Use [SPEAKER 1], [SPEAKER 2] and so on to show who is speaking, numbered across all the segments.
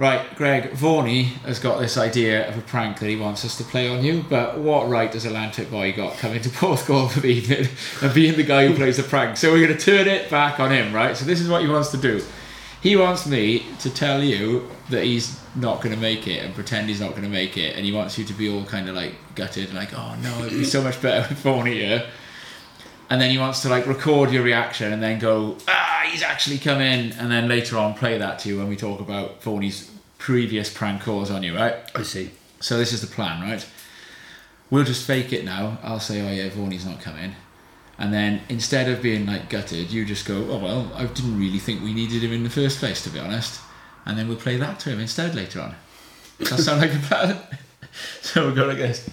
[SPEAKER 1] Right, Greg, Vorney has got this idea of a prank that he wants us to play on you, but what right does Atlantic Boy got coming to Porthcawl for the evening and being the guy who plays the prank? So we're going to turn it back on him, right? So this is what he wants to do. He wants me to tell you that he's not going to make it and pretend he's not going to make it, and he wants you to be all kind of like gutted, like, oh no, it'd be so much better with Vorney here. And then he wants to like record your reaction and then go, ah, he's actually come in, and then later on play that to you when we talk about Vorney's previous prank calls on you, right?
[SPEAKER 2] I see.
[SPEAKER 1] So this is the plan, right? We'll just fake it now. I'll say, oh yeah, Vorney's not coming. And then instead of being like gutted, you just go, oh well, I didn't really think we needed him in the first place, to be honest. And then we'll play that to him instead later on. Does that sound like a plan? so we'll go like this.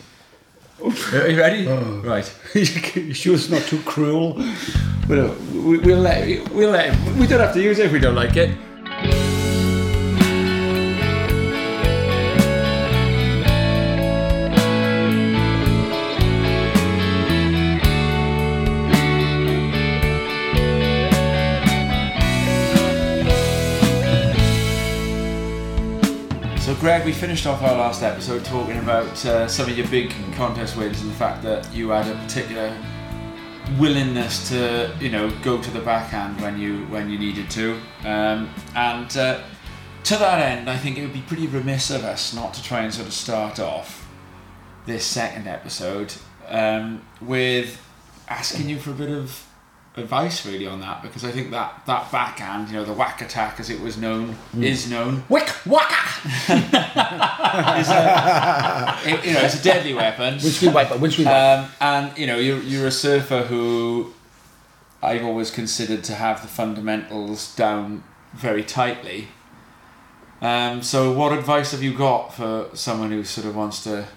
[SPEAKER 1] Are you ready?
[SPEAKER 2] Oh.
[SPEAKER 1] Right.
[SPEAKER 2] sure it's not too cruel?
[SPEAKER 1] We'll, we- we'll let we'll let. We don't have to use it if we don't like it. Greg, we finished off our last episode talking about uh, some of your big contest wins and the fact that you had a particular willingness to, you know, go to the backhand when you when you needed to. Um, and uh, to that end, I think it would be pretty remiss of us not to try and sort of start off this second episode um, with asking you for a bit of advice, really, on that because I think that that backhand, you know, the whack attack as it was known, is known
[SPEAKER 2] Wick waka!
[SPEAKER 1] is a, it- you know, it's a deadly weapon.
[SPEAKER 2] Windscreen wiper, windscreen wiper.
[SPEAKER 1] Um, and you know, you're, you're a surfer who I've always considered to have the fundamentals down very tightly. Um, so, what advice have you got for someone who sort of wants to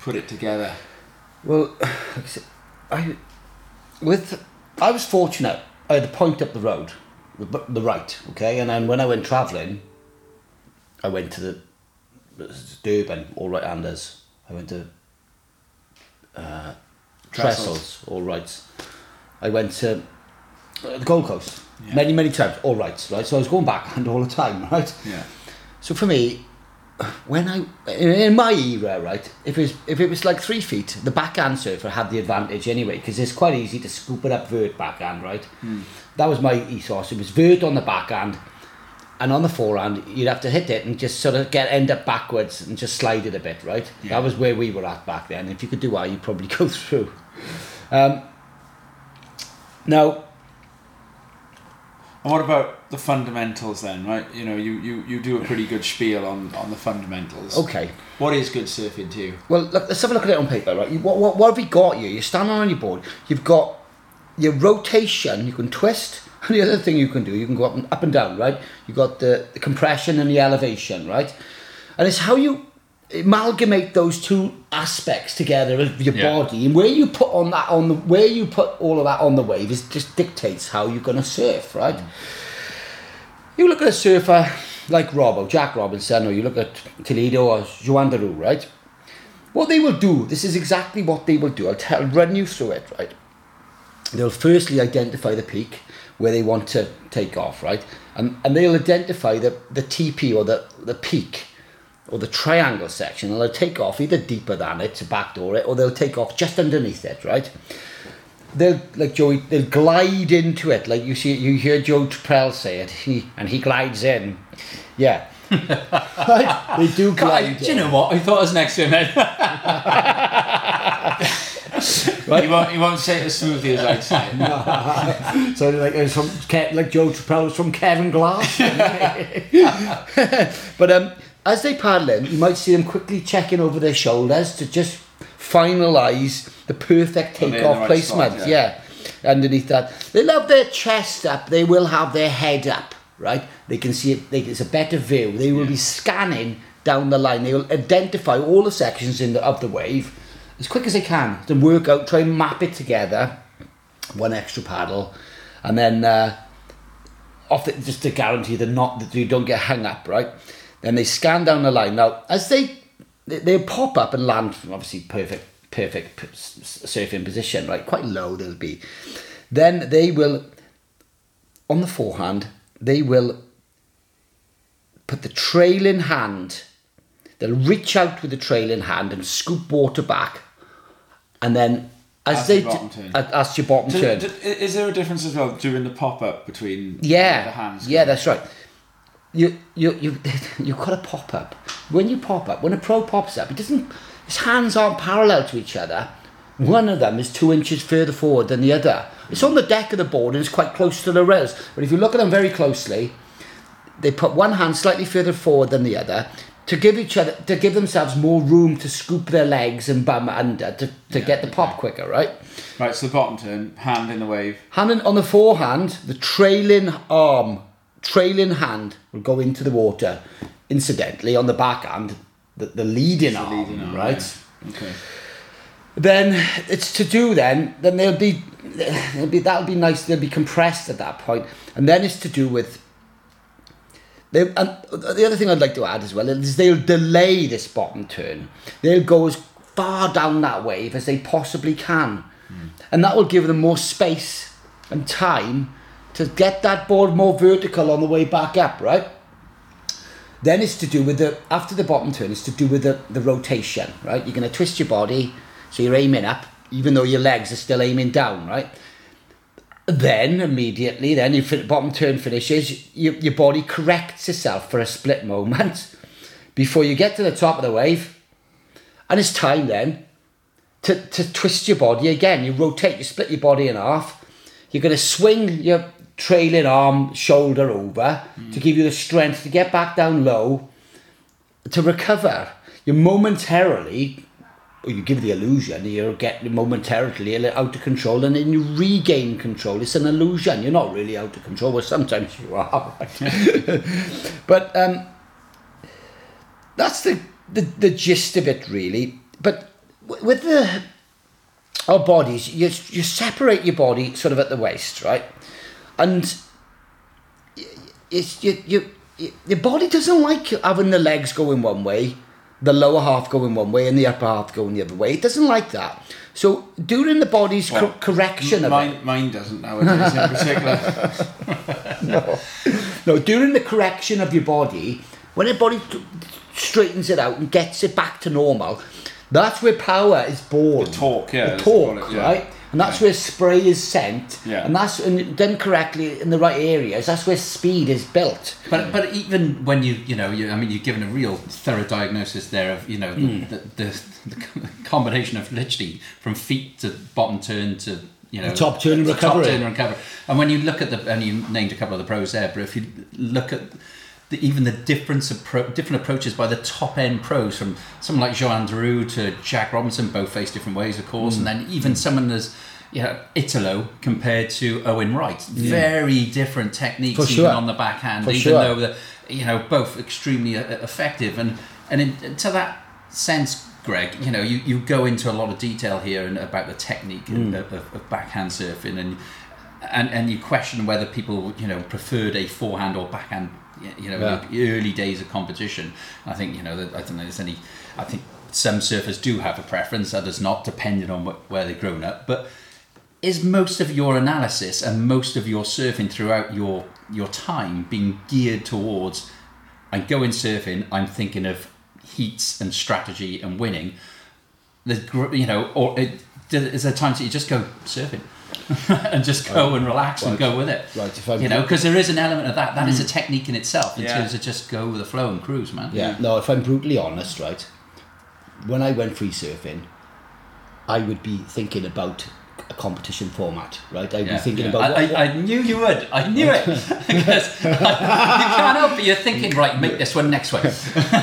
[SPEAKER 1] put it together?
[SPEAKER 2] Well, like I said, I with I was fortunate. I had a point up the road, the, the right, okay, and then when I went travelling, I went to the Durban, all right-handers. I went to uh,
[SPEAKER 1] Trestles.
[SPEAKER 2] Trestles, all rights. I went to uh, the Gold Coast
[SPEAKER 1] Yeah.
[SPEAKER 2] many, many times, all rights, right. So I was going back and all the time, right.
[SPEAKER 1] Yeah.
[SPEAKER 2] So for me, when I in, my era, right, if it was if it was like three feet, the backhand surfer had the advantage anyway because it's quite easy to scoop it up vert backhand, right. That was my ethos. It was vert on the backhand, and on the forehand, you'd have to hit it and just sort of get end up backwards and just slide it a bit, right.
[SPEAKER 1] Yeah.
[SPEAKER 2] That was where we were at back then. If you could do that, you'd probably go through. Um, now,
[SPEAKER 1] And what about the fundamentals then, right? You know, you, you, you do a pretty good spiel on, on the fundamentals.
[SPEAKER 2] okay.
[SPEAKER 1] What is good surfing to you?
[SPEAKER 2] Well, look, let's have a look at it on paper, right? You, what, what, what have we got here? You're standing on your board. You've got your rotation. You can twist. And the other thing you can do, you can go up and, up and down, right? You've got the, the compression and the elevation, right? And it's how you amalgamate those two aspects together of your
[SPEAKER 1] Yeah.
[SPEAKER 2] body and where you put on that on the where you put all of that on the wave is just dictates how you're going to surf, right? Mm. You look at a surfer like Robbo, Jack Robinson, or you look at Toledo or Joan Duru, right? What they will do, this is exactly what they will do. I'll tell, run you through it, right? They'll firstly identify the peak where they want to take off, right? And, and they'll identify the, the TP or the, the peak or the triangle section and they'll take off either deeper than it to backdoor it or they'll take off just underneath it, right? They'll like Joey, they'll glide into it like you see. You hear Joe Turpel say it. He and he glides in. Yeah, right? They do glide.
[SPEAKER 1] do you know what? I thought I was next to him.
[SPEAKER 2] Right?
[SPEAKER 1] He won't, he won't say it as smoothly as I'd say it.
[SPEAKER 2] So like it's from Ke- like Joe Chappelle was from Kevin Glass. but um, as they paddle in, you might see them quickly checking over their shoulders to just finalise the perfect
[SPEAKER 1] they're in the
[SPEAKER 2] takeoff
[SPEAKER 1] right
[SPEAKER 2] placement.
[SPEAKER 1] spot,
[SPEAKER 2] yeah. underneath that, they'll have their chest up. They will have their head up. Right, they can see it. They, it's a better view. They will be scanning down the line. They will identify all the sections in the, of the wave as quick as they can then work out, try and map it together. One extra paddle, and then uh, off the, just to guarantee that not that you don't get hung up, right? Then they scan down the line. Now, as they they, they pop up and land from obviously perfect perfect p- s- s- surfing position, right? Quite low they'll be. Then they will on the forehand they will put the trailing hand. They'll reach out with the trailing hand and scoop water back, and then as
[SPEAKER 1] That's
[SPEAKER 2] they
[SPEAKER 1] the bottom turn.
[SPEAKER 2] that's your bottom
[SPEAKER 1] Do-
[SPEAKER 2] turn.
[SPEAKER 1] do- is there a difference as well during the pop up between
[SPEAKER 2] Yeah,
[SPEAKER 1] the hands?
[SPEAKER 2] yeah, that's right. You you you you've got to pop up. When you pop up, when a pro pops up, it doesn't. His hands aren't parallel to each other. One of them is two inches further forward than the other. It's on the deck of the board and it's quite close to the rails. But if you look at them very closely, they put one hand slightly further forward than the other to give each other to give themselves more room to scoop their legs and bum under to, to
[SPEAKER 1] Yeah,
[SPEAKER 2] get the pop
[SPEAKER 1] okay.
[SPEAKER 2] quicker, right?
[SPEAKER 1] Right, so the bottom turn, hand in the wave.
[SPEAKER 2] Hand in, on the forehand, the trailing arm, trailing hand will go into the water. Incidentally, on the backhand, the, the leading,
[SPEAKER 1] The
[SPEAKER 2] arm,
[SPEAKER 1] leading arm,
[SPEAKER 2] right?
[SPEAKER 1] yeah. Okay.
[SPEAKER 2] Then it's to do. Then then they'll be, they'll be that'll be nice. They'll be compressed at that point, and then it's to do with. They, and the other thing I'd like to add as well is they'll delay this bottom turn. They'll go as far down that wave as they possibly can, hmm. and that will give them more space and time to get that board more vertical on the way back up. Right. Then it's to do with the after the bottom turn. It's to do with the, the rotation, right? You're going to twist your body, so you're aiming up, even though your legs are still aiming down, right? Then immediately, then if the bottom turn finishes, your, your body corrects itself for a split moment before you get to the top of the wave, and it's time then to, to twist your body again. You rotate, you split your body in half. You're going to swing your trailing arm, shoulder over to give you the strength to get back down low to recover. You momentarily, or you give the illusion you're getting momentarily out of control and then you regain control. It's an illusion. You're not really out of control, but sometimes you are. but um, that's the, the, the gist of it, really. But with the our bodies, you, you separate your body sort of at the waist, right? And it's you, you, you, your body doesn't like having the legs going one way, the lower half going one way, and the upper half going the other way. It doesn't like that. So during the body's
[SPEAKER 1] Well,
[SPEAKER 2] correction of
[SPEAKER 1] mine, mine doesn't nowadays in particular.
[SPEAKER 2] no, no. during the correction of your body, when your body t- straightens it out and gets it back to normal, that's where power is born.
[SPEAKER 1] The torque, yeah,
[SPEAKER 2] The torque,
[SPEAKER 1] it, yeah.
[SPEAKER 2] right? And that's where spray is sent.
[SPEAKER 1] Yeah.
[SPEAKER 2] And that's and done correctly in the right areas. That's where speed is built.
[SPEAKER 3] But but even when you you know you I mean you've given a real thorough diagnosis there of you know the,
[SPEAKER 2] Hmm.
[SPEAKER 3] the, the, the combination of literally from feet to bottom turn to you know
[SPEAKER 2] The top turn and recovery.
[SPEAKER 3] top turn and recovery and when you look at the and you named a couple of the pros there but if you look at the, even the difference appro- different approaches by the top end pros from someone like Joan Duru to Jack Robinson both face different ways of course
[SPEAKER 2] Hmm.
[SPEAKER 3] and then even someone as you know Italo compared to Owen Wright very different techniques
[SPEAKER 2] For
[SPEAKER 3] even
[SPEAKER 2] sure.
[SPEAKER 3] on the backhand
[SPEAKER 2] For
[SPEAKER 3] even
[SPEAKER 2] sure.
[SPEAKER 3] though the you know both extremely uh, effective and and in, to that sense greg you know you, you go into a lot of detail here and about the technique
[SPEAKER 2] Mm.
[SPEAKER 3] of, of, of backhand surfing and and and you question whether people you know preferred a forehand or backhand you know
[SPEAKER 2] Yeah.
[SPEAKER 3] the early days of competition i think you know that i don't know there's any i think some surfers do have a preference others not depending on what, where they've grown up but is most of your analysis and most of your surfing throughout your your time being geared towards I'm going surfing I'm thinking of heats and strategy and winning the you know or it, is there times that you just go surfing and just go and relax and go with it.
[SPEAKER 2] Right, if I'm-
[SPEAKER 3] you know because there is an element of that. That is a mm. technique in itself in
[SPEAKER 1] Yeah.
[SPEAKER 3] terms of just go with the flow and cruise man.
[SPEAKER 2] Yeah. No, if I'm brutally honest, right, when I went free surfing, I would be thinking about a competition format, right? I'd
[SPEAKER 3] Yeah,
[SPEAKER 2] be thinking
[SPEAKER 3] yeah.
[SPEAKER 2] about
[SPEAKER 3] I,
[SPEAKER 2] what,
[SPEAKER 3] I, I knew you would. I knew it because you can't help it. You're thinking, right, make this one next week.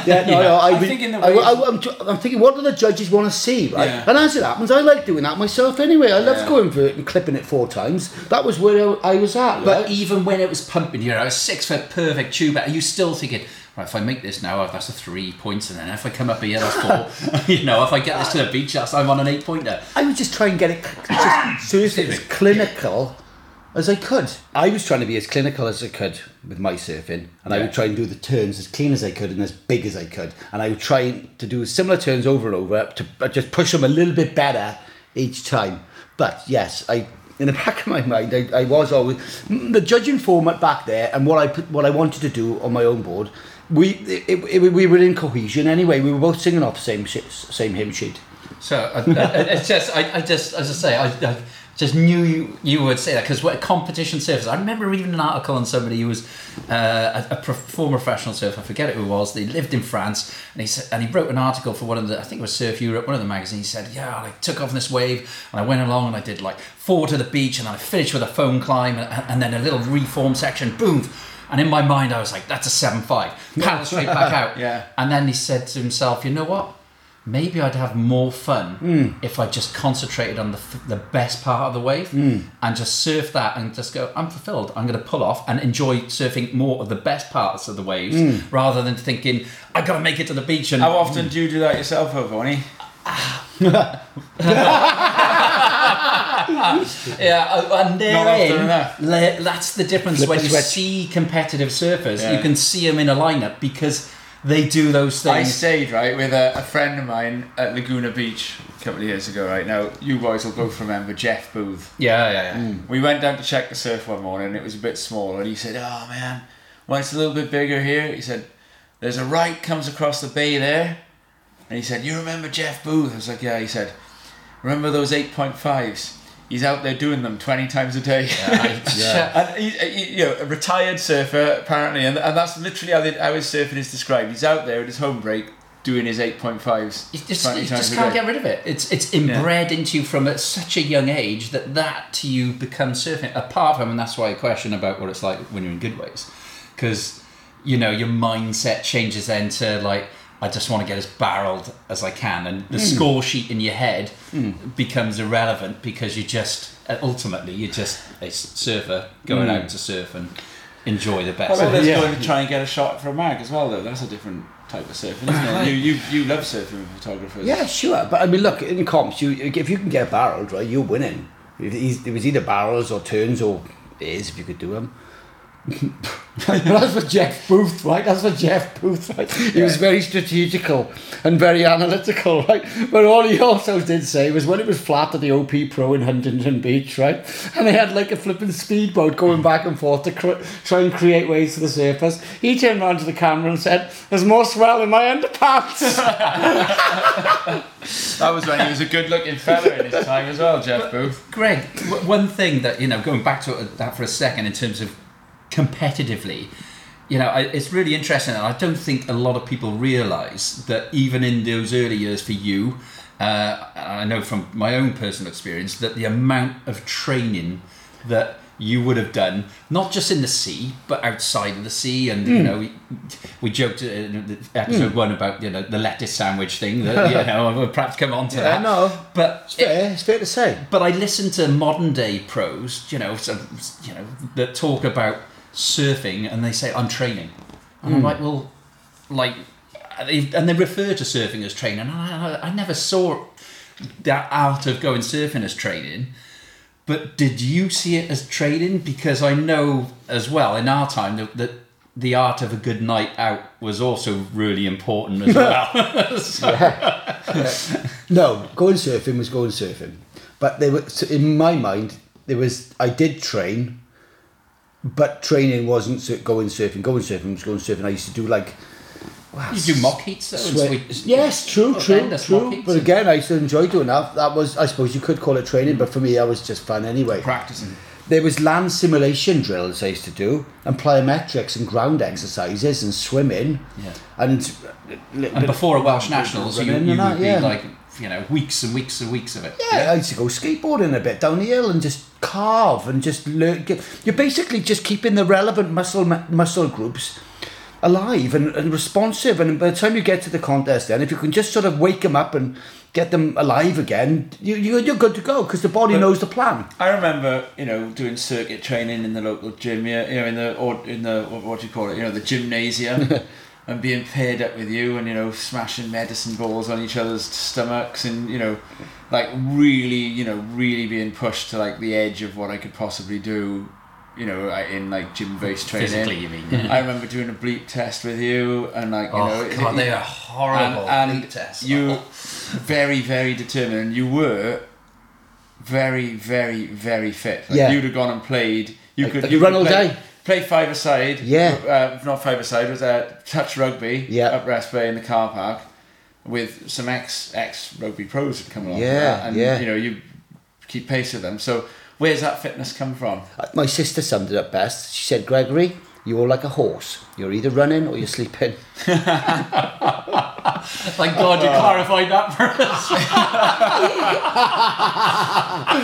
[SPEAKER 2] Yeah, no, no, I
[SPEAKER 1] I'm thinking the
[SPEAKER 2] I, I, am I'm thinking, what do the judges want to see, right?
[SPEAKER 1] Yeah.
[SPEAKER 2] And as it happens, I like doing that myself anyway. I love going for it and clipping it four times. That was where I, I was at,
[SPEAKER 3] But
[SPEAKER 2] right?
[SPEAKER 3] even when it was pumping, you know, a six foot perfect tube, are you still thinking, right, if I make this now, that's a three points, and then if I come up here, that's four. you know, if I get this to the beach, that's I'm on an eight pointer.
[SPEAKER 2] I would just try and get it just seriously as clinical as I could. I was trying to be as clinical as I could with my surfing, and I would try and do the turns as clean as I could and as big as I could, and I would try to do similar turns over and over to uh, just push them a little bit better each time. But yes, I. In the back of my mind, I, I was always mm, the judging format back there, and what I put, what I wanted to do on my own board we it, it, we were in cohesion anyway. We were both singing off the same same hymn sheet.
[SPEAKER 3] So I, I, it's just, I, I just, as I say, I, I just knew you, you would say that because what competition surfers. I remember reading an article on somebody who was uh, a, a former professional surfer. I forget who it was. They lived in France, and he said, and he wrote an article for one of the, I think it was Surf Europe, one of the magazines. He said, "Yeah, I took off this wave, and I went along, and I did like four to the beach, and then I finished with a foam climb, and, and then a little reform section, boom." And in my mind, I was like, "That's a seven five, paddle straight back out."
[SPEAKER 1] Yeah.
[SPEAKER 3] And then he said to himself, "You know what?" maybe I'd have more fun hmm. if I just concentrated on the, f- the best part of the wave hmm. and just surf that and just go, I'm fulfilled. I'm going to pull off and enjoy surfing more of the best parts of the waves hmm. rather than thinking, I've got to make it to the beach. And
[SPEAKER 1] How often do you do that yourself, Ovoni?
[SPEAKER 3] Yeah, uh, and therein, that's the difference
[SPEAKER 2] Flip
[SPEAKER 3] when you
[SPEAKER 2] switch.
[SPEAKER 3] see competitive surfers.
[SPEAKER 1] Yeah.
[SPEAKER 3] You can see them in a lineup because they do those things.
[SPEAKER 1] I stayed right with a, a friend of mine at Laguna Beach a couple of years ago. Right now, you boys will both remember Jeff Booth.
[SPEAKER 3] yeah, yeah, yeah.
[SPEAKER 1] We went down to check the surf one morning. It was a bit small, and he said, "Oh man, when it's a little bit bigger here," he said, "There's a right comes across the bay there," and he said, "You remember Jeff Booth?" I was like, "Yeah." He said, "Remember those 8.5s? He's out there doing them 20 times a day."
[SPEAKER 3] Yeah.
[SPEAKER 1] And he, he, you know, a retired surfer apparently, and, and that's literally how, they, how his surfing is described. He's out there at his home break doing his 8.5s.
[SPEAKER 3] You just, you just can't get rid of it. It's it's inbred into you from at such a young age that that to you becomes surfing. Apart from, and that's why I question about what it's like when you're in good ways, because you know your mindset changes then to like I just want to get as barreled as I can, and the hmm. score sheet in your head hmm. becomes irrelevant because you just uh, ultimately you're just a surfer going hmm. out to surf and enjoy the best.
[SPEAKER 1] Well, there's
[SPEAKER 2] Yeah.
[SPEAKER 1] going to try and get a shot for a mag as well, though. That's a different type of surfing, isn't it? You, you, you love surfing with photographers.
[SPEAKER 2] Yeah, sure. But I mean, look in comps, you if you can get barreled, right, you're winning. It was either barrels or turns or is if you could do them. But that's for Jeff Booth, right? That's for Jeff Booth, right? He was very strategical and very analytical, right? But all he also did say was when it was flat at the OP Pro in Huntington Beach, right? And they had like a flipping speedboat going back and forth to cr- try and create waves for the surfers. He turned around to the camera and said, "There's more swell in my underpants."
[SPEAKER 1] That was when he was a good looking fella in his time as well, Jeff Booth.
[SPEAKER 3] Greg, w- one thing that you know, going back to uh, that for a second, in terms of competitively, you know, I, it's really interesting, and I don't think a lot of people realise that even in those early years for you, uh, I know from my own personal experience that the amount of training that you would have done, not just in the sea, but outside of the sea, and you know, we, we joked uh, in episode one about you know the lettuce sandwich thing. That you know, we'll perhaps come on to
[SPEAKER 2] Yeah,
[SPEAKER 3] that.
[SPEAKER 2] no.
[SPEAKER 3] but
[SPEAKER 2] It's fair, it's fair to say.
[SPEAKER 3] but I listen to modern day pros, you know, so, you know, that talk about surfing, and they say I'm training, and I'm hmm. like, well, like, uh, and they refer to surfing as training, and I, I never saw that art of going surfing as training. But did you see it as training? Because I know as well in our time that, that the art of a good night out was also really important as well. So-
[SPEAKER 2] No, going surfing was going surfing, but they were so in my mind. There was I did train, but training wasn't going surfing. Going surfing was going surfing. I used to do like. Wow,
[SPEAKER 3] you do mock heats though.
[SPEAKER 2] Sweat. Yes, true, true, true. But again, I still enjoy doing that. That was, I suppose, you could call it training, but for me, that was just fun anyway.
[SPEAKER 1] Practicing.
[SPEAKER 2] There was land simulation drills I used to do, and plyometrics and ground exercises and swimming,
[SPEAKER 3] Yeah.
[SPEAKER 2] and uh,
[SPEAKER 3] And before a Welsh Nationals, you, you would be
[SPEAKER 2] yeah.
[SPEAKER 3] like, you know, weeks and weeks and weeks of it.
[SPEAKER 2] Yeah, I used to go skateboarding a bit down the hill and just carve and just learn. You're basically just keeping the relevant muscle muscle groups alive and, and responsive. And by the time you get to the contest, then if you can just sort of wake them up and get them alive again, you, you you're good to go because the body
[SPEAKER 1] But-
[SPEAKER 2] knows the plan.
[SPEAKER 1] I remember, you know, doing circuit training in the local gym, yeah, you know, in the or in the what do you call it, you know, the gymnasium, and being paired up with you, and you know, smashing medicine balls on each other's stomachs, and you know, like really, you know, really being pushed to like the edge of what I could possibly do, you know, in like gym-based training.
[SPEAKER 3] Physically, you mean? Yeah.
[SPEAKER 1] I remember doing a bleep test with you, and like you
[SPEAKER 3] oh,
[SPEAKER 1] know,
[SPEAKER 3] God,
[SPEAKER 1] it-
[SPEAKER 3] they are horrible
[SPEAKER 1] and, and
[SPEAKER 3] bleep tests.
[SPEAKER 1] you
[SPEAKER 3] Oh.
[SPEAKER 1] very very determined and you were very very very fit like
[SPEAKER 2] Yeah.
[SPEAKER 1] you'd have gone and played you
[SPEAKER 2] I-
[SPEAKER 1] could
[SPEAKER 2] could
[SPEAKER 1] you
[SPEAKER 2] run all
[SPEAKER 1] play,
[SPEAKER 2] day.
[SPEAKER 1] Played five aside.
[SPEAKER 2] Yeah.
[SPEAKER 1] Uh, not five aside. Was uh, touch rugby.
[SPEAKER 2] Yeah.
[SPEAKER 1] Up Rest Bay in the car park, with some ex ex rugby pros that come along.
[SPEAKER 2] Yeah,
[SPEAKER 1] and
[SPEAKER 2] yeah.
[SPEAKER 1] you know you keep pace with them. So where's that fitness come from?
[SPEAKER 2] Uh, My sister summed it up best. She said, Gregory, you're like a horse. You're either running or you're sleeping.
[SPEAKER 3] Thank God you clarified that for us.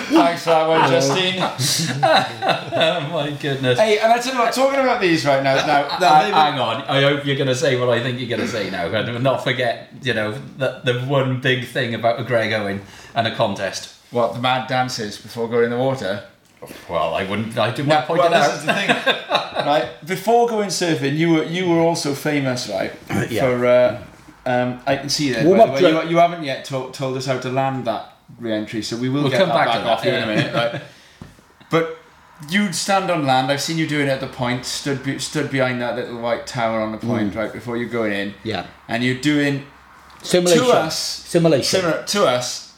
[SPEAKER 1] Thanks for that one, Justine.
[SPEAKER 3] oh my goodness.
[SPEAKER 1] hey, and I tell you what, talking about these right now. Now, now
[SPEAKER 3] Uh,
[SPEAKER 1] maybe-
[SPEAKER 3] hang on, I hope you're going to say what I think you're going to say now, and not forget, you know, the, the one big thing about a Greg Owen and a contest.
[SPEAKER 1] what the mad dances before going in the water.
[SPEAKER 3] Well, I wouldn't, I didn't want to point
[SPEAKER 1] well,
[SPEAKER 3] it
[SPEAKER 1] this
[SPEAKER 3] out.
[SPEAKER 1] is the thing, right? Before going surfing, you were you were also famous, right?
[SPEAKER 2] Yeah.
[SPEAKER 1] For uh, um, I can see that.
[SPEAKER 2] Warm
[SPEAKER 1] by the
[SPEAKER 2] up
[SPEAKER 1] way, you, you haven't yet told, told us how to land that re-entry, so we will
[SPEAKER 3] We'll
[SPEAKER 1] get
[SPEAKER 3] come back
[SPEAKER 1] back,
[SPEAKER 3] to
[SPEAKER 1] off
[SPEAKER 3] that,
[SPEAKER 1] you in a minute, right? But you'd stand on land. I've seen you doing it at the point. Stood be, stood behind that little white tower on the point,
[SPEAKER 2] Mm.
[SPEAKER 1] right before you're going in,
[SPEAKER 2] Yeah.
[SPEAKER 1] and you're doing
[SPEAKER 2] Simulation.
[SPEAKER 1] to us
[SPEAKER 2] Simulation.
[SPEAKER 1] similar to us.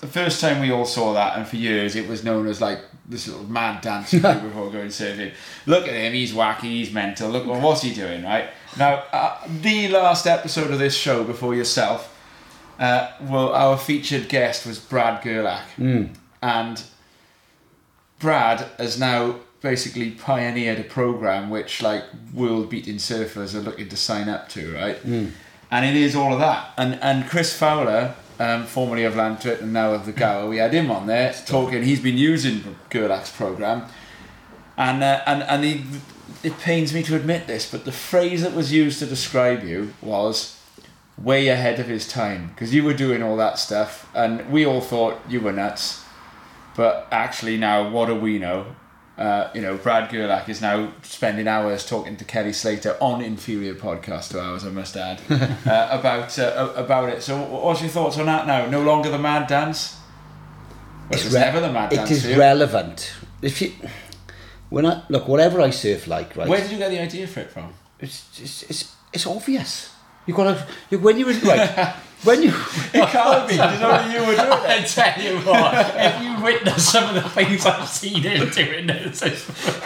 [SPEAKER 1] The first time we all saw that, and for years it was known as like this little mad dance you do before going surfing. Look at him, he's wacky, he's mental. Look, well, what's he doing, right? Now, uh, the last episode of this show before yourself, uh, well, our featured guest was Brad Gerlach, and Brad has now basically pioneered a program which like world beating surfers are looking to sign up to, right? And it is all of that. And and Chris Fowler, um, formerly of Llantwit and now of the Gower, we had him on there talking. He's been using Gerlach's program, and uh, and and he, it pains me to admit this, but the phrase that was used to describe you was way ahead of his time because you were doing all that stuff, and we all thought you were nuts. But actually, now what do we know? Uh, you know, Brad Gerlach is now spending hours talking to Kelly Slater on inferior podcast to ours, I must add, uh, about uh, about it. So, what's your thoughts on that now? No longer the mad dance. Well, it
[SPEAKER 2] re-
[SPEAKER 1] never the mad
[SPEAKER 2] It
[SPEAKER 1] dance.
[SPEAKER 2] is
[SPEAKER 1] for you.
[SPEAKER 2] relevant. If you, when I look, whatever I surf like, right?
[SPEAKER 1] Where did you get the idea for it from?
[SPEAKER 2] It's, it's, it's, it's obvious. You gotta you, when you're in right when you
[SPEAKER 1] It can't be. Because only you were doing it.
[SPEAKER 3] I tell you what, if you witness some of the things I've seen him doing this,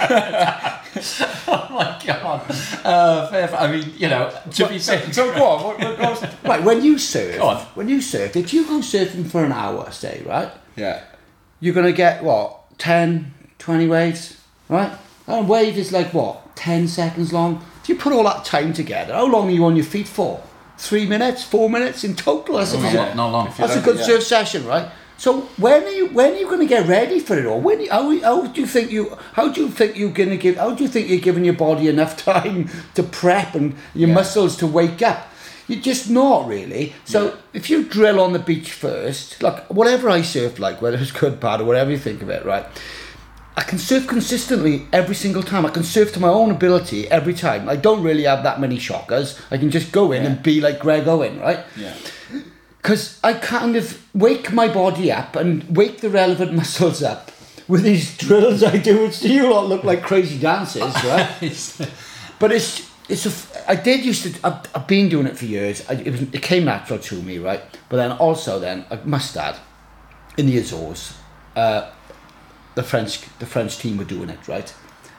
[SPEAKER 3] oh my god! Uh, fair, I mean, you know, to be
[SPEAKER 1] So,
[SPEAKER 3] fair,
[SPEAKER 1] so go on. What, what, what's-
[SPEAKER 2] right when you surf
[SPEAKER 3] Go on.
[SPEAKER 2] when you surf if you go surfing for an hour say right
[SPEAKER 1] yeah.
[SPEAKER 2] you're gonna get what 10 20 waves right and a wave is like what 10 seconds long if you put all that time together how long are you on your feet for three minutes four minutes in total that's, a,
[SPEAKER 3] not,
[SPEAKER 2] good-
[SPEAKER 3] not long.
[SPEAKER 2] That's a good
[SPEAKER 1] yeah.
[SPEAKER 2] surf session right so when are you when are you going to get ready for it all when how, how do you think you how do you think you're going to give how do you think you're giving your body enough time to prep and your
[SPEAKER 1] Yeah.
[SPEAKER 2] muscles to wake up you're just not really so if you drill on the beach first like whatever I surf like whether it's good bad or whatever you think of it right I can surf consistently every single time. I can surf to my own ability every time. I don't really have that many shockers. I can just go in
[SPEAKER 1] Yeah.
[SPEAKER 2] and be like Greg Owen, right?
[SPEAKER 1] Yeah.
[SPEAKER 2] Because I kind of wake my body up and wake the relevant muscles up with these drills I do, which to you lot look like crazy dances, right? but it's it's a I did used to I've, I've been doing it for years. I, it was it came natural to me, right? But then also then I must add, in the Azores, uh, the French the French team were doing it, right?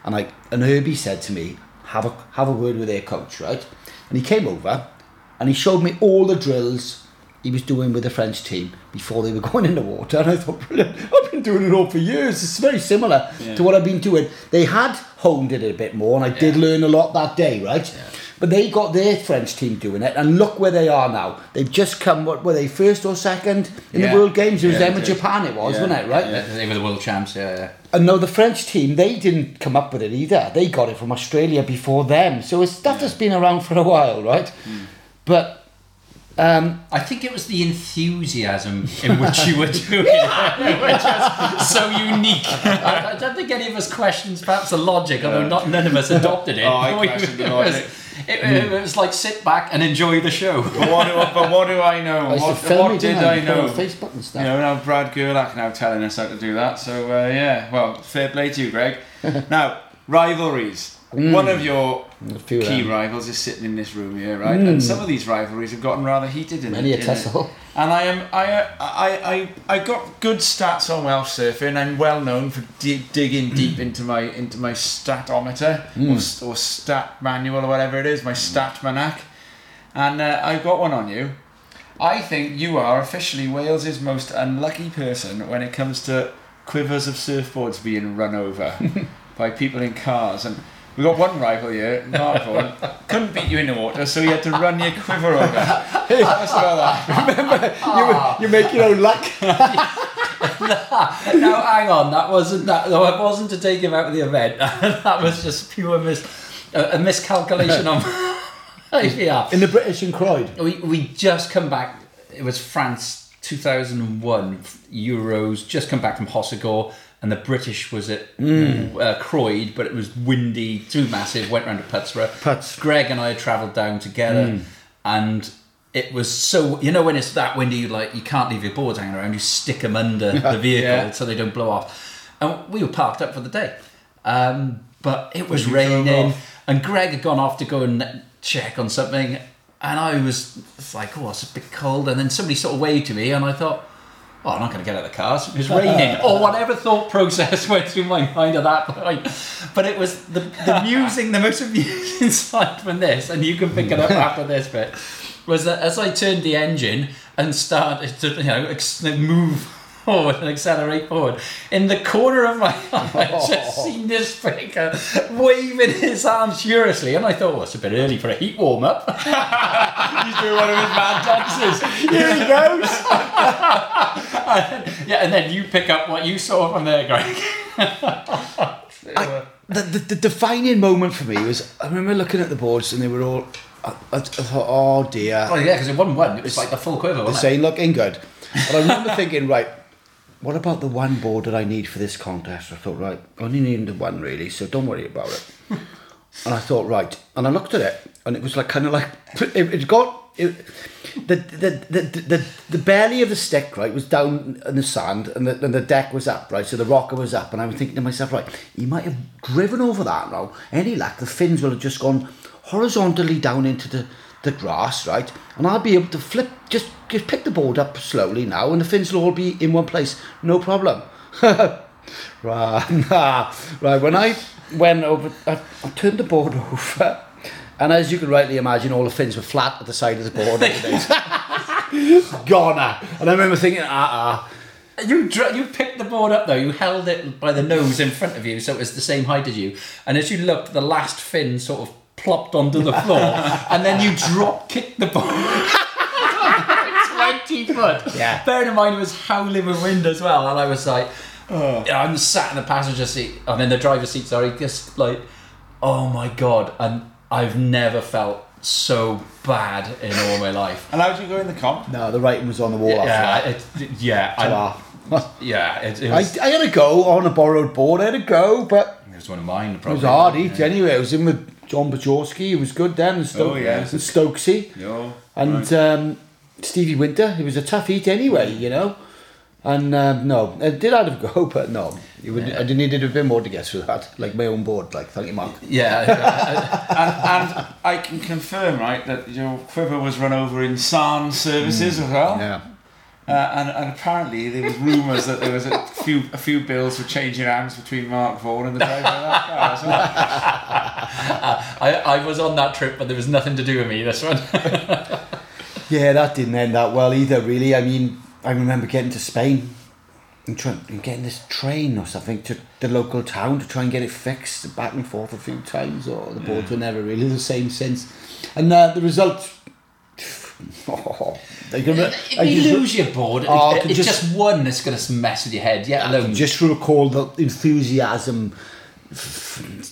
[SPEAKER 2] And I and Herbie said to me, have a have a word with their coach, right? And he came over and he showed me all the drills he was doing with the French team before they were going in the water. And I thought, brilliant, I've been doing it all for years. It's very similar
[SPEAKER 1] Yeah.
[SPEAKER 2] to what I've been doing. They had honed it a bit more, and I did learn a lot that day, right? But they got their French team doing it, and look where they are now. They've just come, what were they, first or second in
[SPEAKER 1] Yeah.
[SPEAKER 2] the World Games? It was
[SPEAKER 1] Yeah,
[SPEAKER 2] them and. Japan, it was,
[SPEAKER 1] Yeah.
[SPEAKER 2] wasn't it, right?
[SPEAKER 3] Yeah, they were the world champs. Yeah, yeah.
[SPEAKER 2] And no, the French team, they didn't come up with it either. They got it from Australia before them. So it's stuff that's been around for a while, right? But um,
[SPEAKER 3] I think it was the enthusiasm in which you were doing it, which was so unique. I, I don't think any of us questions perhaps the logic, although not none of us adopted it.
[SPEAKER 1] Oh, I questioned the
[SPEAKER 3] it
[SPEAKER 1] logic.
[SPEAKER 3] It, it was like sit back and enjoy the show.
[SPEAKER 1] But what, do, but what do I know?
[SPEAKER 2] I
[SPEAKER 1] What, what did
[SPEAKER 2] didn't
[SPEAKER 1] I know?
[SPEAKER 2] Facebook and stuff.
[SPEAKER 1] You know, now Brad Gerlach now telling us how to do that. So uh, yeah, well, fair play to you, Greg. now rivalries. One of your key
[SPEAKER 2] them.
[SPEAKER 1] rivals is sitting in this room here, right? And some of these rivalries have gotten rather heated in
[SPEAKER 2] Many a tussle.
[SPEAKER 1] And I am I, uh, I I I got good stats on Welsh surfing. I'm well known for di- digging deep into my into my statometer or, or stat manual or whatever it is, my stat manac. And uh, I've got one on you. I think you are officially Wales's most unlucky person when it comes to quivers of surfboards being run over by people in cars. And we got one rival here, Mark Vaughan, couldn't beat you in the water, so he had to run your quiver over. Tell us about that.
[SPEAKER 2] you, ah. you make your own luck.
[SPEAKER 3] no, hang on. That wasn't that. No, it wasn't to take him out of the event. that was just pure mis, a, a miscalculation on. yeah,
[SPEAKER 2] In the British and Croyde.
[SPEAKER 3] we we just come back. It was France 2001 Euros. Just come back from Hossegor, and the British was at uh, Croyde, but it was windy, too massive. Went round to Putsborough.
[SPEAKER 2] Puts.
[SPEAKER 3] Greg and I had travelled down together, and it was so you know when it's that windy, you like you can't leave your boards hanging around. You stick them under the vehicle
[SPEAKER 1] Yeah.
[SPEAKER 3] so they don't blow off. And we were parked up for the day, um, but it was raining, and Greg had gone off to go and check on something, and I was like, oh, it's a bit cold, and then somebody sort of waved to me, and I thought. Oh, I'm not going to get out of the car. It was raining, or whatever thought process went through my mind at that point. But it was the, the amusing, the most amusing side from this, and you can pick it up mm. after this bit, was that as I turned the engine and started to you know ex- move forward and accelerate forward, in the corner of my eye, I just seen this figure waving his arms furiously, and I thought, well, it's a bit early for a heat warm up.
[SPEAKER 1] He's doing one of his mad dances.
[SPEAKER 2] Here he goes.
[SPEAKER 3] yeah, and then you pick up what you saw from there, Greg.
[SPEAKER 2] I, the, the, the defining moment for me was I remember looking at the boards and they were all. I, I, thought, oh dear.
[SPEAKER 3] Oh yeah, because it wasn't one; it was like the full quiver.
[SPEAKER 2] They're
[SPEAKER 3] Wasn't
[SPEAKER 2] saying looking good. But I remember thinking, right, what about the one board that I need for this contest? I thought, right, I only need the one really, so don't worry about it. and I thought, right, and I looked at it, and it was like kind of like it, it got it, the, the, the, the, the belly of the stick right was down in the sand and the, and the deck was up right so the rocker was up. And I was thinking to myself right he might have driven over that now. Any luck the fins will have just gone horizontally down into the the grass right? And I'll be able to flip just just pick the board up slowly now and the fins will all be in one place. No problem. Right nah. right when I went over I, I turned the board over and as you can rightly imagine, all the fins were flat at the side of the board. Goner. And I remember thinking, ah, ah.
[SPEAKER 3] You dr- you picked the board up though. You held it by the nose in front of you, so it was the same height as you. And as you looked, the last fin sort of plopped onto the floor, and then you drop kicked the board. Twenty foot.
[SPEAKER 2] Yeah.
[SPEAKER 3] Bearing in mind it was howling with wind as well, and I was like, oh. I'm sat in the passenger seat, I mean the driver's seat. Sorry, just like, oh my god, and I've never felt so bad in all my life.
[SPEAKER 1] And how did you go in the comp?
[SPEAKER 2] No, the writing was on the wall
[SPEAKER 3] Yeah,
[SPEAKER 2] after
[SPEAKER 3] it, yeah, I,
[SPEAKER 2] that.
[SPEAKER 3] yeah. It, it
[SPEAKER 2] I,
[SPEAKER 3] was,
[SPEAKER 2] I had to go on a borrowed board. I had to go, but
[SPEAKER 3] it was one of mine.
[SPEAKER 2] it was
[SPEAKER 3] Probably.
[SPEAKER 2] hard each anyway. I was in with John Bajorski. He was good then. And Stoke,
[SPEAKER 1] Oh, yeah.
[SPEAKER 2] and Stokesy.
[SPEAKER 1] No.
[SPEAKER 2] And um, Stevie Winter. It was a tough eat anyway, you know. And um, no, I did have to go, but no. It would, I needed a bit more to get through that. Like my own board. Like, thank you, Mark.
[SPEAKER 3] Yeah,
[SPEAKER 1] and, and I can confirm, right, that your quiver was run over in San services as well.
[SPEAKER 2] Yeah.
[SPEAKER 1] Uh, and, and apparently there was rumours that there was a few a few bills for changing hands between Mark Vaughan and the driver of that car as well.
[SPEAKER 3] I, I was on that trip, but there was nothing to do with me. This one.
[SPEAKER 2] Yeah, that didn't end that well either, really. I mean, I remember getting to Spain and, trying, and getting this train or something to the local town to try and get it fixed back and forth a few times, or the boards were never really the same since. And uh, the result. Oh, I can,
[SPEAKER 3] if
[SPEAKER 2] I
[SPEAKER 3] you
[SPEAKER 2] just,
[SPEAKER 3] lose your board,
[SPEAKER 2] Oh,
[SPEAKER 3] it- it's
[SPEAKER 2] just-
[SPEAKER 3] just, one that's going to mess with your head. Yeah,
[SPEAKER 2] I
[SPEAKER 3] alone,
[SPEAKER 2] just recall the enthusiasm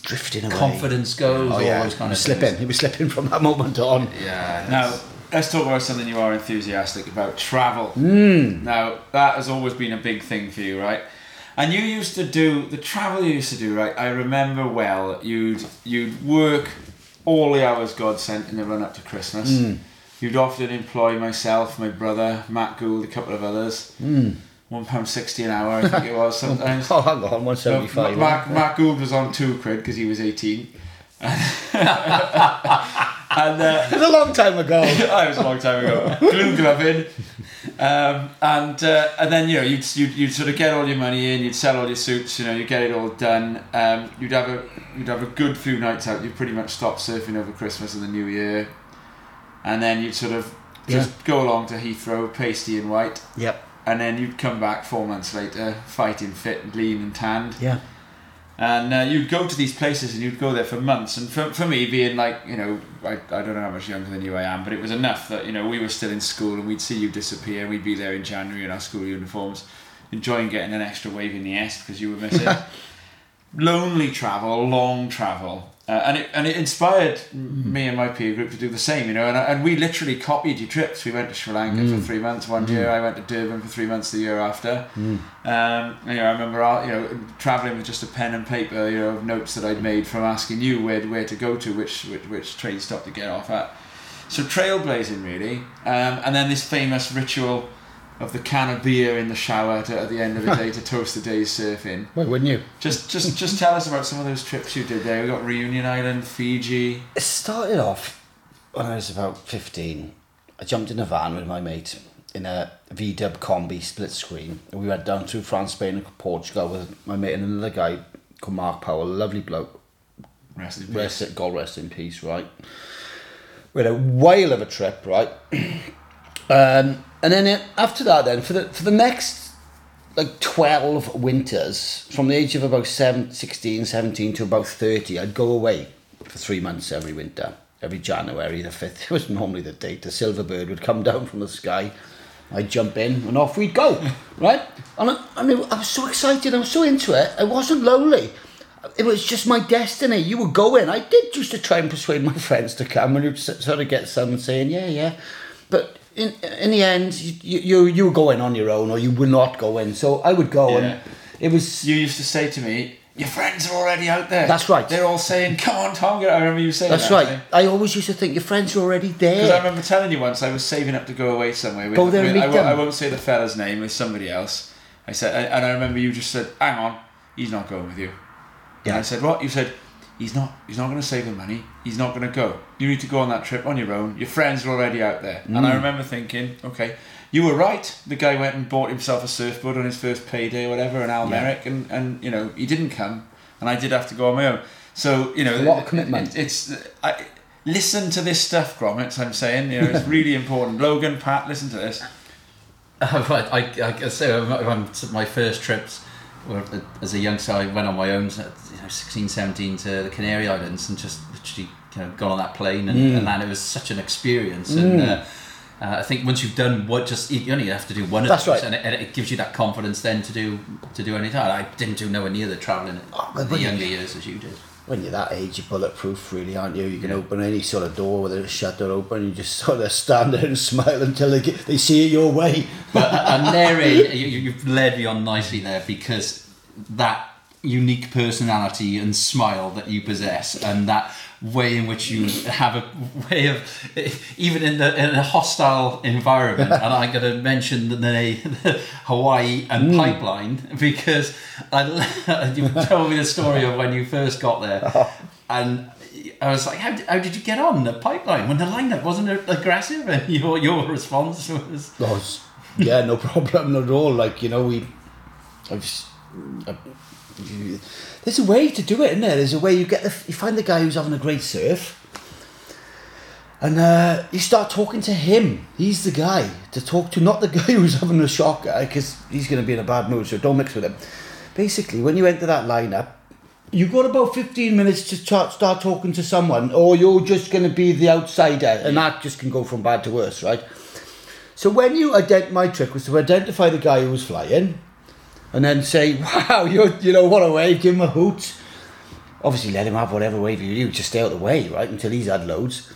[SPEAKER 2] drifting away.
[SPEAKER 3] confidence goes.
[SPEAKER 2] Oh
[SPEAKER 3] all
[SPEAKER 2] yeah,
[SPEAKER 3] those
[SPEAKER 2] it
[SPEAKER 3] kind of
[SPEAKER 2] slipping.
[SPEAKER 3] things.
[SPEAKER 2] It was slipping from that moment on.
[SPEAKER 3] Yeah.
[SPEAKER 1] Now, let's talk about something you are enthusiastic about travel.
[SPEAKER 2] Hmm.
[SPEAKER 1] Now, that has always been a big thing for you, right? And you used to do the travel you used to do, right? I remember well. You'd you'd work all the hours God sent in the run up to Christmas.
[SPEAKER 2] Hmm.
[SPEAKER 1] You'd often employ myself, my brother, Matt Gould, a couple of others.
[SPEAKER 2] Hmm.
[SPEAKER 1] One pound sixty an hour, I think it was sometimes.
[SPEAKER 2] Oh, hang on, one
[SPEAKER 1] So
[SPEAKER 2] seventy five.
[SPEAKER 1] Mark, Mark Gould was on two quid because he was 18. and uh,
[SPEAKER 2] It was a long time ago.
[SPEAKER 1] it was a long time ago. Glue gloving. Um, and uh, and then you know you'd, you'd you'd sort of get all your money in, you'd sell all your suits, you know, you'd get it all done. Um, you'd have a you'd have a good few nights out. You'd pretty much stop surfing over Christmas and the New Year, and then you'd sort of just go along to Heathrow, pasty and white,
[SPEAKER 2] Yep.
[SPEAKER 1] and then you'd come back four months later, fighting fit and lean and tanned.
[SPEAKER 2] Yeah.
[SPEAKER 1] And uh, you'd go to these places and you'd go there for months. And for, for me, being like, you know, I, I don't know how much younger than you I am, but it was enough that, you know, we were still in school and we'd see you disappear. We'd be there in January in our school uniforms, enjoying getting an extra wave in the S because you were missing. Lonely travel, long travel. Uh, and it and it inspired me and my peer group to do the same, you know. And, and we literally copied your trips. We went to Sri Lanka for three months one year. I went to Durban for three months the year after. Um, you know, I remember, uh, you know, traveling with just a pen and paper, you know, of notes that I'd made from asking you where where to go to, which which, which train stop to get off at. So trailblazing, really. Um, and then this famous ritual of the can of beer in the shower to, at the end of the day to toast the day's surfing.
[SPEAKER 2] Why wouldn't you?
[SPEAKER 1] Just just just tell us about some of those trips you did there. We got Reunion Island, Fiji.
[SPEAKER 2] It started off when I was about 15. I jumped in a van with my mate in a VW combi split screen. And we went down to France, Spain, and Portugal with my mate and another guy called Mark Powell, a lovely bloke.
[SPEAKER 1] Rest in peace.
[SPEAKER 2] Rest, God rest in peace, right? We had a whale of a trip, right? um, and then it, after that, then for the for the next like 12 winters, from the age of about 7, 16, 17 to about 30, I'd go away for three months every winter. Every January the 5th, it was normally the date, the silver bird would come down from the sky. I'd jump in and off we'd go, right? And I, I mean, I was so excited, I was so into it, I wasn't lonely. It was just my destiny. You were going. I did used to try and persuade my friends to come, and you'd sort of get some saying, "Yeah, yeah," but in in the end, you you, you were going on your own, or you were not going. So I would go,
[SPEAKER 1] Yeah.
[SPEAKER 2] and it was
[SPEAKER 1] You used to say to me, "Your friends are already out there."
[SPEAKER 2] That's right.
[SPEAKER 1] They're all saying, "Come on, Tom." I remember you saying
[SPEAKER 2] that's
[SPEAKER 1] that.
[SPEAKER 2] right. I always used to think your friends are already there.
[SPEAKER 1] Because I remember telling you once I was saving up to go away somewhere. With,
[SPEAKER 2] Go there and
[SPEAKER 1] with- I,
[SPEAKER 2] meet
[SPEAKER 1] won't-
[SPEAKER 2] them.
[SPEAKER 1] I won't say the fella's name with somebody else. I said, and- and I remember you just said, "Hang on, he's not going with you." And
[SPEAKER 2] Yeah.
[SPEAKER 1] I said, "What?" You said, "He's not. He's not going to save the money. He's not going to go. You need to go on that trip on your own. Your friends are already out there." And
[SPEAKER 2] Mm.
[SPEAKER 1] I remember thinking, "Okay." You were right. The guy went and bought himself a surfboard on his first payday or whatever, an Al Merrick, and, and you know he didn't come, and I did have to go on my own. So you know,
[SPEAKER 2] A lot of commitment.
[SPEAKER 1] it- it's I, listen to this stuff, Grommets. I'm saying, you know, it's really important. Logan, Pat, listen to this.
[SPEAKER 3] I, I, I um, um, my first trips were, as a youngster, I went on my own, you know, 16, 17 to the Canary Islands and just literally you know, gone on that plane and,
[SPEAKER 2] Mm.
[SPEAKER 3] and it was such an experience. And uh, uh, I think once you've done what, just you only have to do one of
[SPEAKER 2] That's
[SPEAKER 3] those,
[SPEAKER 2] right.
[SPEAKER 3] and, it, and it gives you that confidence then to do to do anything. I didn't do nowhere near the travelling
[SPEAKER 2] Oh,
[SPEAKER 3] in the younger years as you did.
[SPEAKER 2] When you're that age, you're bulletproof, really, aren't you? You can open any sort of door, whether it's shut or open. You just sort of stand there and smile until they get, they see it your way.
[SPEAKER 3] But and therein, you, you've led me on nicely there because that unique personality and smile that you possess, and that way in which you have a way of, even in, the, in a hostile environment. and I'm going to mention the, the Hawaii and mm. pipeline because I, you told me the story of when you first got there, and. I was like, how did, how did you get on the pipeline when the lineup wasn't aggressive and your your response was
[SPEAKER 2] Oh, yeah, no problem at all. Like you know, we, I've, s- I, you- there's a way to do it, isn't there? There's a way you get the, you find the guy who's having a great surf, and uh, you start talking to him. He's the guy to talk to, not the guy who's having a shocker, because he's going to be in a bad mood. So don't mix with him. Basically, when you enter that lineup, you've got about 15 minutes to start, start talking to someone, or you're just going to be the outsider, and that just can go from bad to worse, right? So when you ident my trick was to identify the guy who was flying, and then say, "Wow, you're you know what a wave, give him a hoot." Obviously, let him have whatever wave you do, just stay out of the way, right, until he's had loads.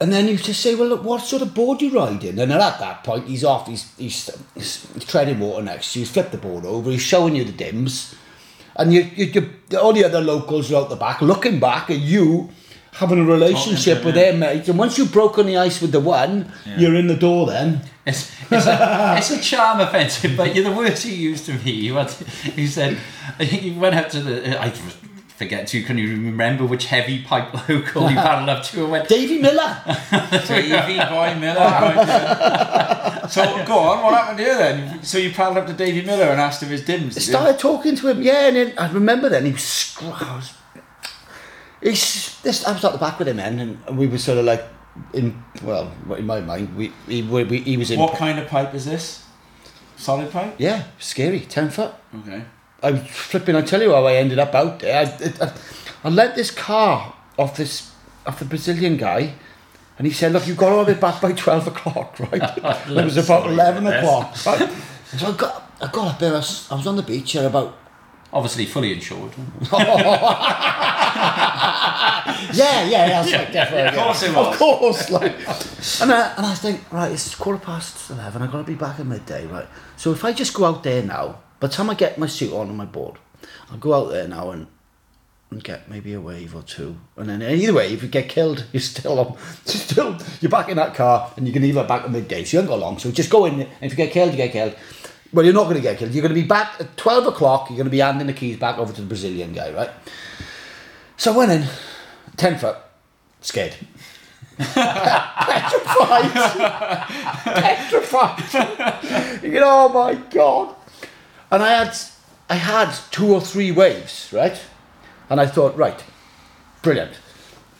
[SPEAKER 2] And then you just say, "Well, look, what sort of board you riding?" And then at that point, he's off. He's he's, he's treading water next you. He's flipped the board over. He's showing you the dims, and you you, you all the other locals are out the back looking back at you. Having a relationship with
[SPEAKER 1] to
[SPEAKER 2] their mate, and once you've broken the ice with the one, you're in the door. Then
[SPEAKER 3] It's, it's, a, it's a charm offensive, but you're the words you used to me. You, had, you said, you went up to the, I forget to. Can you remember which heavy pipe local you paddled up to and went?
[SPEAKER 2] Davy Miller.
[SPEAKER 1] Davy Boy Miller. so go on, what happened here then? So you paddled up to Davy Miller and asked him his dims. did you?
[SPEAKER 2] started talking to him, yeah, and then I remember then he was, scr- I was he's this. I was at the back with him then, and we were sort of like in well, in my mind, we he, we, we, he was in.
[SPEAKER 1] What kind of pipe is this? Solid pipe?
[SPEAKER 2] Yeah, scary, ten foot.
[SPEAKER 1] Okay.
[SPEAKER 2] I'm flipping. I tell you how I ended up out there. I, I, I lent this car off this off the Brazilian guy, and he said, "Look, you've got to have it back by twelve o'clock, right?" It was about eleven o'clock. Right? So I got I got up there. I was, I was on the beach at about
[SPEAKER 3] Obviously, fully insured.
[SPEAKER 2] yeah, yeah, yeah, like, definitely.
[SPEAKER 1] Of course it
[SPEAKER 2] Of course, like. And I, and I think, right, it's quarter past 11, I've got to be back at midday, right? So if I just go out there now, by the time I get my suit on and my board, I'll go out there now and, and get maybe a wave or two. And then either way, if you get killed, you're still on, you're still, you're back in that car and you can it back at midday. So you haven't got long. So just go in, and if you get killed, you get killed. Well, you're not going to get killed. You're going to be back at 12 o'clock, you're going to be handing the keys back over to the Brazilian guy, right? So I went in, 10 foot, scared. Petrified. Petrified. you know, oh my God. And I had, I had two or three waves, right? And I thought, right, brilliant.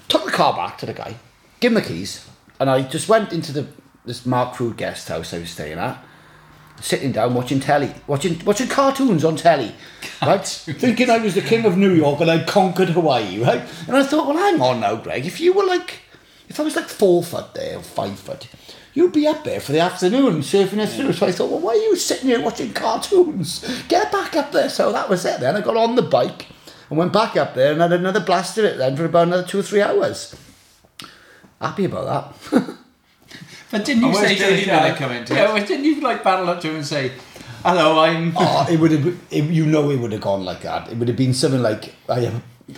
[SPEAKER 2] Took the car back to the guy, give him the keys, and I just went into the this Mark Food guest house I was staying at, sitting down watching telly, watching watching cartoons on telly, right? Thinking I was the king of New York and I'd conquered Hawaii, right? And I thought, well, hang on now, Greg. If you were like, if I was like four foot there or five foot, you'd be up there for the afternoon surfing it through. So I thought, well, why are you sitting here watching cartoons? Get back up there. So that was it. Then I got on the bike and went back up there and had another blast of it then for about another two or three hours. Happy about that.
[SPEAKER 3] But didn't you say to
[SPEAKER 1] Davy
[SPEAKER 3] the guy?
[SPEAKER 1] Miller come into
[SPEAKER 3] yeah,
[SPEAKER 1] it?
[SPEAKER 3] well, didn't you like battle up to him and say, "Hello, I'm."
[SPEAKER 2] Oh, it would have. It, you know, it would have gone like that. It would have been something like, "I am."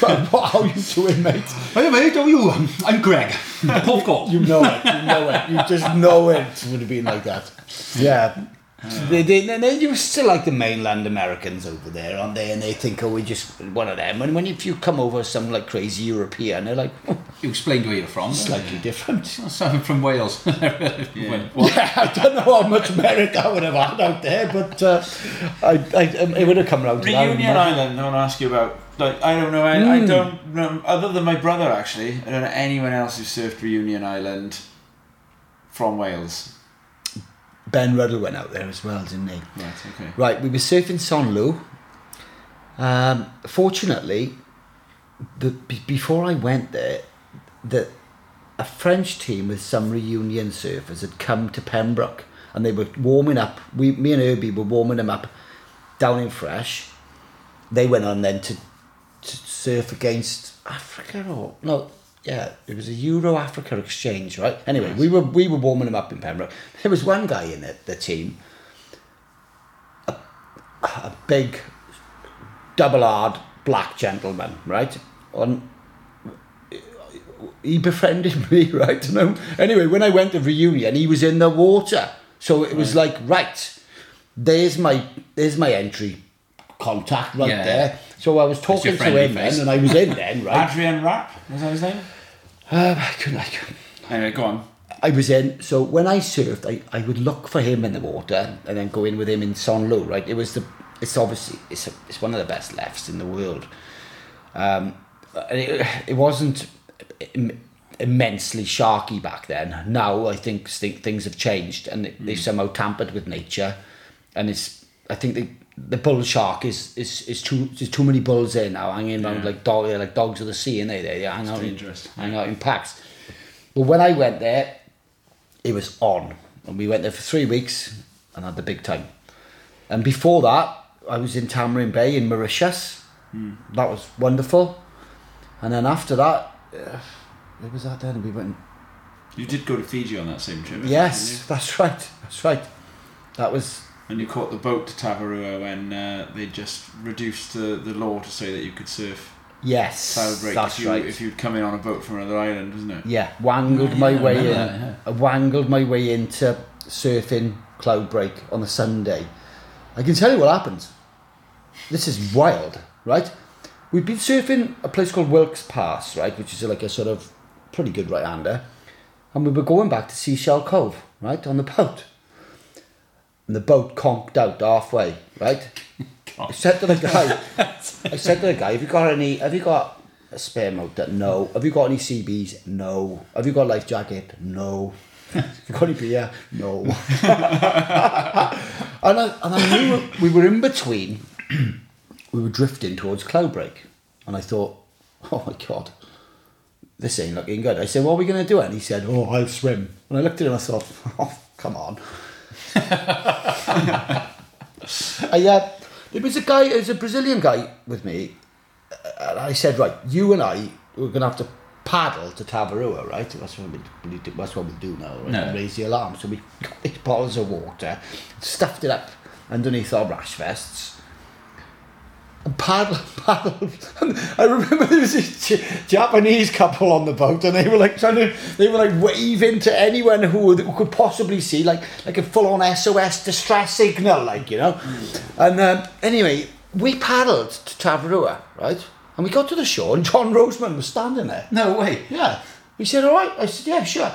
[SPEAKER 2] How you doing, mate?
[SPEAKER 3] Hey mate, how are you? I'm, I'm Greg. Pop goal.
[SPEAKER 2] You know it. You know it. You just know it. Would have been like that. Yeah. They, they, they, they, you still like the mainland Americans over there, aren't they? And they think, oh, we just one of them. And when if you come over some like crazy European, they're like oh,
[SPEAKER 3] You explained where you're from.
[SPEAKER 2] slightly different.
[SPEAKER 3] So I'm from Wales. Went, what?
[SPEAKER 2] Yeah, I don't know how much merit I would have had out there, but uh, I, I, um, it would have come round to that.
[SPEAKER 1] Reunion Island, I want to ask you about. Like, I don't know, I, I don't know, other than my brother actually, I don't know anyone else who surfed Reunion Island from Wales.
[SPEAKER 2] Ben Ruddle went out there as well, didn't he?
[SPEAKER 1] Right, okay.
[SPEAKER 2] Right, we were surfing St Leu. Um, fortunately, the, be- before I went there, the, a French team with some reunion surfers had come to Pembroke and they were warming up. We, me and Herbie were warming them up down in Fresh. They went on then to, to surf against Africa or no, yeah, it was a Euro Africa exchange, right? Anyway, we were we were warming them up in Pembroke. There was one guy in the, the team, a, a big, double hard black gentleman, right? On he befriended me, right? Um, anyway, when I went to reunion, he was in the water, so it was like right. There's my there's my entry contact right
[SPEAKER 3] Yeah.
[SPEAKER 2] there. So I was talking to him
[SPEAKER 3] face.
[SPEAKER 2] then, and I was in then, right?
[SPEAKER 1] Adrian Rapp, was that his name?
[SPEAKER 2] Um, I couldn't. I couldn't.
[SPEAKER 1] Anyway, go on.
[SPEAKER 2] I was in. So when I surfed, I, I would look for him in the water and then go in with him in St Leu. Right? It was the. It's obviously it's a, it's one of the best lefts in the world. Um, and it, it wasn't im- immensely sharky back then. Now I think things have changed and they- they've somehow tampered with nature, and it's I think the the bull shark is is is too there's too many bulls there now hanging around
[SPEAKER 1] Yeah.
[SPEAKER 2] like dog like dogs of the sea and they they hang out in, hang out in packs. But when I went there, it was on, and we went there for three weeks and had the big time. And before that, I was in Tamarin Bay in Mauritius. That was wonderful. And then after that, uh, where was that then? We went.
[SPEAKER 1] You did go to Fiji on that same trip.
[SPEAKER 2] Yes, that's right. That's right. That was
[SPEAKER 1] And you caught the boat to Tavarua when uh, they just reduced the, the law to say that you could surf
[SPEAKER 2] yes.
[SPEAKER 1] celebrate
[SPEAKER 2] that's
[SPEAKER 1] if, you,
[SPEAKER 2] right.
[SPEAKER 1] if you'd come in on a boat from another island, wasn't it?
[SPEAKER 2] Yeah, wangled my
[SPEAKER 3] yeah,
[SPEAKER 2] way in.
[SPEAKER 3] that, yeah.
[SPEAKER 2] I wangled my way into surfing Cloud Break on a Sunday. I can tell you what happened. This is wild, right? we'd been surfing a place called Wilkes Pass, right, which is like a sort of pretty good right hander, and we were going back to Seashell Cove, right, on the boat. And the boat conked out halfway, right? I said to the guy, I said to the guy, have you got any, have you got a spare motor? No. Have you got any CBs? No. Have you got a life jacket? No. have you got any beer? No. and, I, and I knew we were in between, we were drifting towards Cloudbreak. And I thought, oh my God, this ain't looking good. I said, what are we going to do? And he said, oh, I'll swim. And I looked at him and I thought, oh, come on. I, uh, there was a guy, there was a Brazilian guy with me, uh, and I said, right, you and I, we're going to have to paddle to Tavarua, right? That's what we, that's what we do now, right?
[SPEAKER 3] No.
[SPEAKER 2] Raise the alarm. So we got these bottles of water, stuffed it up underneath our rash vests, paddled. And I remember there was this J- Japanese couple on the boat, and they were like trying to, they were like waving to anyone who, would- who could possibly see, like like a full on SOS distress signal, like you know. And um, anyway, we paddled to Tavarua, right? And we got to the shore, and John Roseman was standing there.
[SPEAKER 3] No way.
[SPEAKER 2] Yeah. He said, all right. I said, yeah, sure.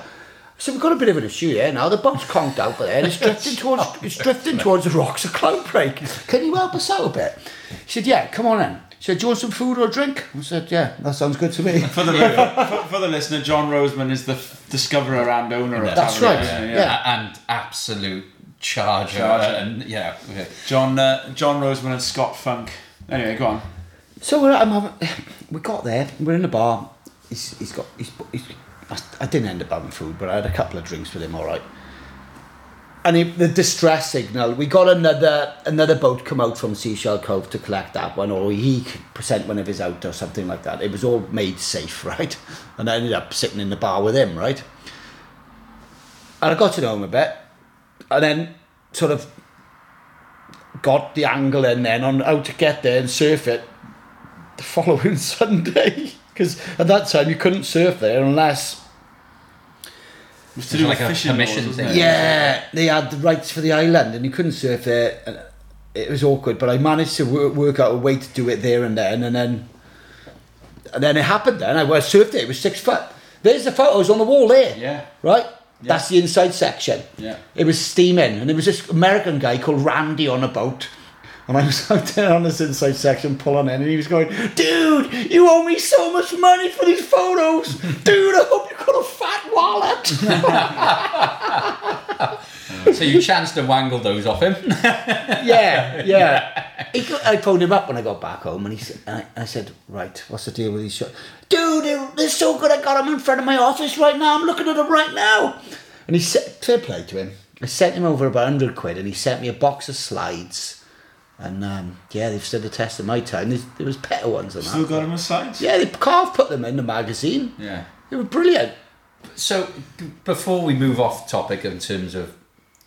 [SPEAKER 2] I said, we've got a bit of an issue here now. The boat's conked out there and it's drifting towards it's drifting towards the rocks of Cloudbreak. Can you help us out a bit? He said, yeah, come on in. He said, do you want some food or a drink? I said, yeah, that sounds good to me.
[SPEAKER 1] For the, for, for the listener, John Roseman is the f- discoverer and owner of
[SPEAKER 2] That's
[SPEAKER 1] Tavern.
[SPEAKER 2] right,
[SPEAKER 1] Yeah,
[SPEAKER 2] yeah.
[SPEAKER 3] And absolute charger.
[SPEAKER 1] Charger.
[SPEAKER 3] And yeah. yeah.
[SPEAKER 1] John uh, John Roseman and Scott Funk. Anyway, go on.
[SPEAKER 2] So we're, I'm having, we got there, we're in the bar. He's, he's got, he's, he's, I- I didn't end up having food, but I had a couple of drinks with him, all right. And he, the distress signal, we got another another boat come out from Seashell Cove to collect that one, or he sent one of his out or something like that. It was all made safe, right? And I ended up sitting in the bar with him, right? And I got to know him a bit, and then sort of got the angle in then on how to get there and surf it the following Sunday. Because at that time you couldn't surf there unless
[SPEAKER 1] was to do
[SPEAKER 3] it
[SPEAKER 1] with
[SPEAKER 3] like a
[SPEAKER 1] fishing
[SPEAKER 3] permission
[SPEAKER 1] laws,
[SPEAKER 3] thing?
[SPEAKER 2] yeah, they had the rights for the island and you couldn't surf there. And it was awkward, but I managed to work, work out a way to do it there and then, and then, and then it happened. Then I was surfed it. It was six foot. There's the photos on the wall there.
[SPEAKER 1] Yeah.
[SPEAKER 2] Right. Yeah. That's the inside section.
[SPEAKER 1] Yeah.
[SPEAKER 2] It was steaming, and there was this American guy called Randy on a boat. And I was out there on this inside section pulling in, and he was going, Dude, you owe me so much money for these photos. Dude, I hope you got a fat wallet.
[SPEAKER 3] So you chanced to wangle those off him.
[SPEAKER 2] yeah, yeah. He got, I phoned him up when I got back home, and he said, I, I said, Right, what's the deal with these shots? Dude, they're, they're so good, I got them in front of my office right now. I'm looking at them right now. And he said, Fair play to him. I sent him over about 100 quid, and he sent me a box of slides. And um, yeah, they've stood the test of my time. There's, there was better ones than
[SPEAKER 1] Still
[SPEAKER 2] that.
[SPEAKER 1] got him aside.
[SPEAKER 2] Yeah, they Carve put them in the magazine.
[SPEAKER 1] Yeah.
[SPEAKER 2] They were brilliant.
[SPEAKER 3] So b- before we move off topic in terms of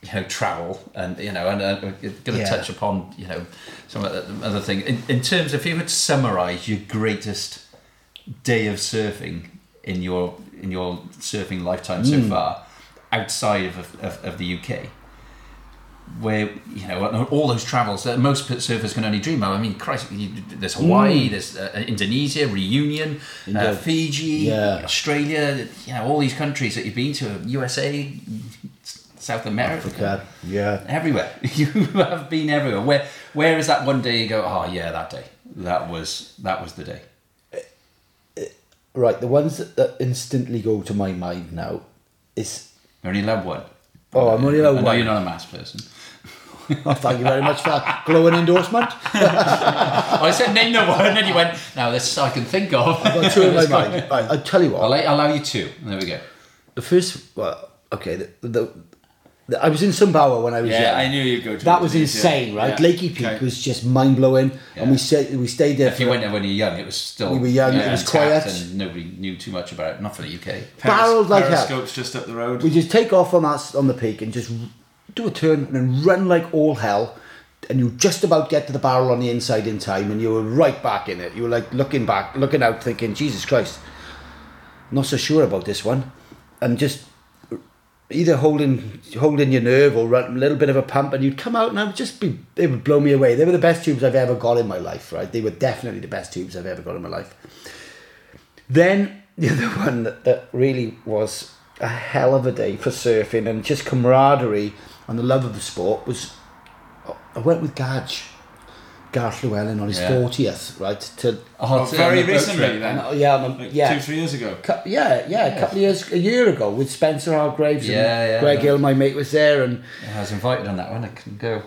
[SPEAKER 3] you know travel and you know and uh, we're going to
[SPEAKER 2] Yeah.
[SPEAKER 3] touch upon you know some other thing in, in terms of if you were to summarize your greatest day of surfing in your in your surfing lifetime so far outside of, of, of the UK where you know all those travels that most surfers can only dream of. I mean, Christ, there's hmm. Hawaii, there's uh, uh, Indonesia, Reunion, uh, Fiji,
[SPEAKER 2] Yeah.
[SPEAKER 3] Australia. You know all these countries that you've been to, USA, South America,
[SPEAKER 2] Africa. Yeah.
[SPEAKER 3] everywhere. You have been everywhere. Where where is that one day you go? Oh yeah, that day. That was that was the day.
[SPEAKER 2] Eh, eh, right, the ones that, that instantly go to my mind now is
[SPEAKER 3] You only allowed one.
[SPEAKER 2] Oh, I'm only allowed
[SPEAKER 3] I know
[SPEAKER 2] one.
[SPEAKER 3] you're not a mass person.
[SPEAKER 2] Oh, thank you very much for that glowing endorsement.
[SPEAKER 3] I said name no one, and then you went. Now this I can think of.
[SPEAKER 2] I've got two in my mind. Right, I'll tell you what.
[SPEAKER 3] I'll, I'll allow you two. There we go.
[SPEAKER 2] the first, well, okay, the, the, the I was in Sumbawa when I was
[SPEAKER 1] Yeah,
[SPEAKER 2] young.
[SPEAKER 1] I knew you'd go to
[SPEAKER 2] that was
[SPEAKER 1] Indonesia.
[SPEAKER 2] insane, right?
[SPEAKER 1] Yeah.
[SPEAKER 2] Lakey Peak
[SPEAKER 1] Okay.
[SPEAKER 2] was just mind blowing, and we
[SPEAKER 3] Yeah.
[SPEAKER 2] stayed we stayed there
[SPEAKER 3] If you went there when you were young, it was still
[SPEAKER 2] We were young, it was
[SPEAKER 3] intact
[SPEAKER 2] quiet.
[SPEAKER 3] and nobody knew too much about it. Not for the UK.
[SPEAKER 2] barreled like hell.
[SPEAKER 1] Periscope's just up the road.
[SPEAKER 2] We just take off on that on the peak and just do a turn and then run like all hell. And you just about get to the barrel on the inside in time, and you were right back in it. You were like looking back, looking out, thinking, "Jesus Christ, not so sure about this one," and just either holding holding your nerve or a little bit of a pump, and you'd come out and I would just be they would blow me away. They were the best tubes I've ever got in my life, right? They were definitely the best tubes I've ever got in my life. Then the other one that, that really was a hell of a day for surfing and just camaraderie and the love of the sport was I went with Gage. Garth Llewellyn on his
[SPEAKER 3] Yeah.
[SPEAKER 2] 40th, right? To
[SPEAKER 3] Oh,
[SPEAKER 1] Oh,
[SPEAKER 3] to-
[SPEAKER 1] very
[SPEAKER 3] the
[SPEAKER 1] recently then.
[SPEAKER 2] uh, yeah, on the-
[SPEAKER 1] Like
[SPEAKER 2] yeah.
[SPEAKER 1] two, three years ago.
[SPEAKER 2] Cou- yeah, yeah, a couple of years, a year ago with Spencer Hargraves
[SPEAKER 3] Yeah,
[SPEAKER 2] and
[SPEAKER 3] yeah,
[SPEAKER 2] Greg
[SPEAKER 3] yeah.
[SPEAKER 2] Hill, my mate, was there, and
[SPEAKER 3] I was invited on that one. I couldn't go.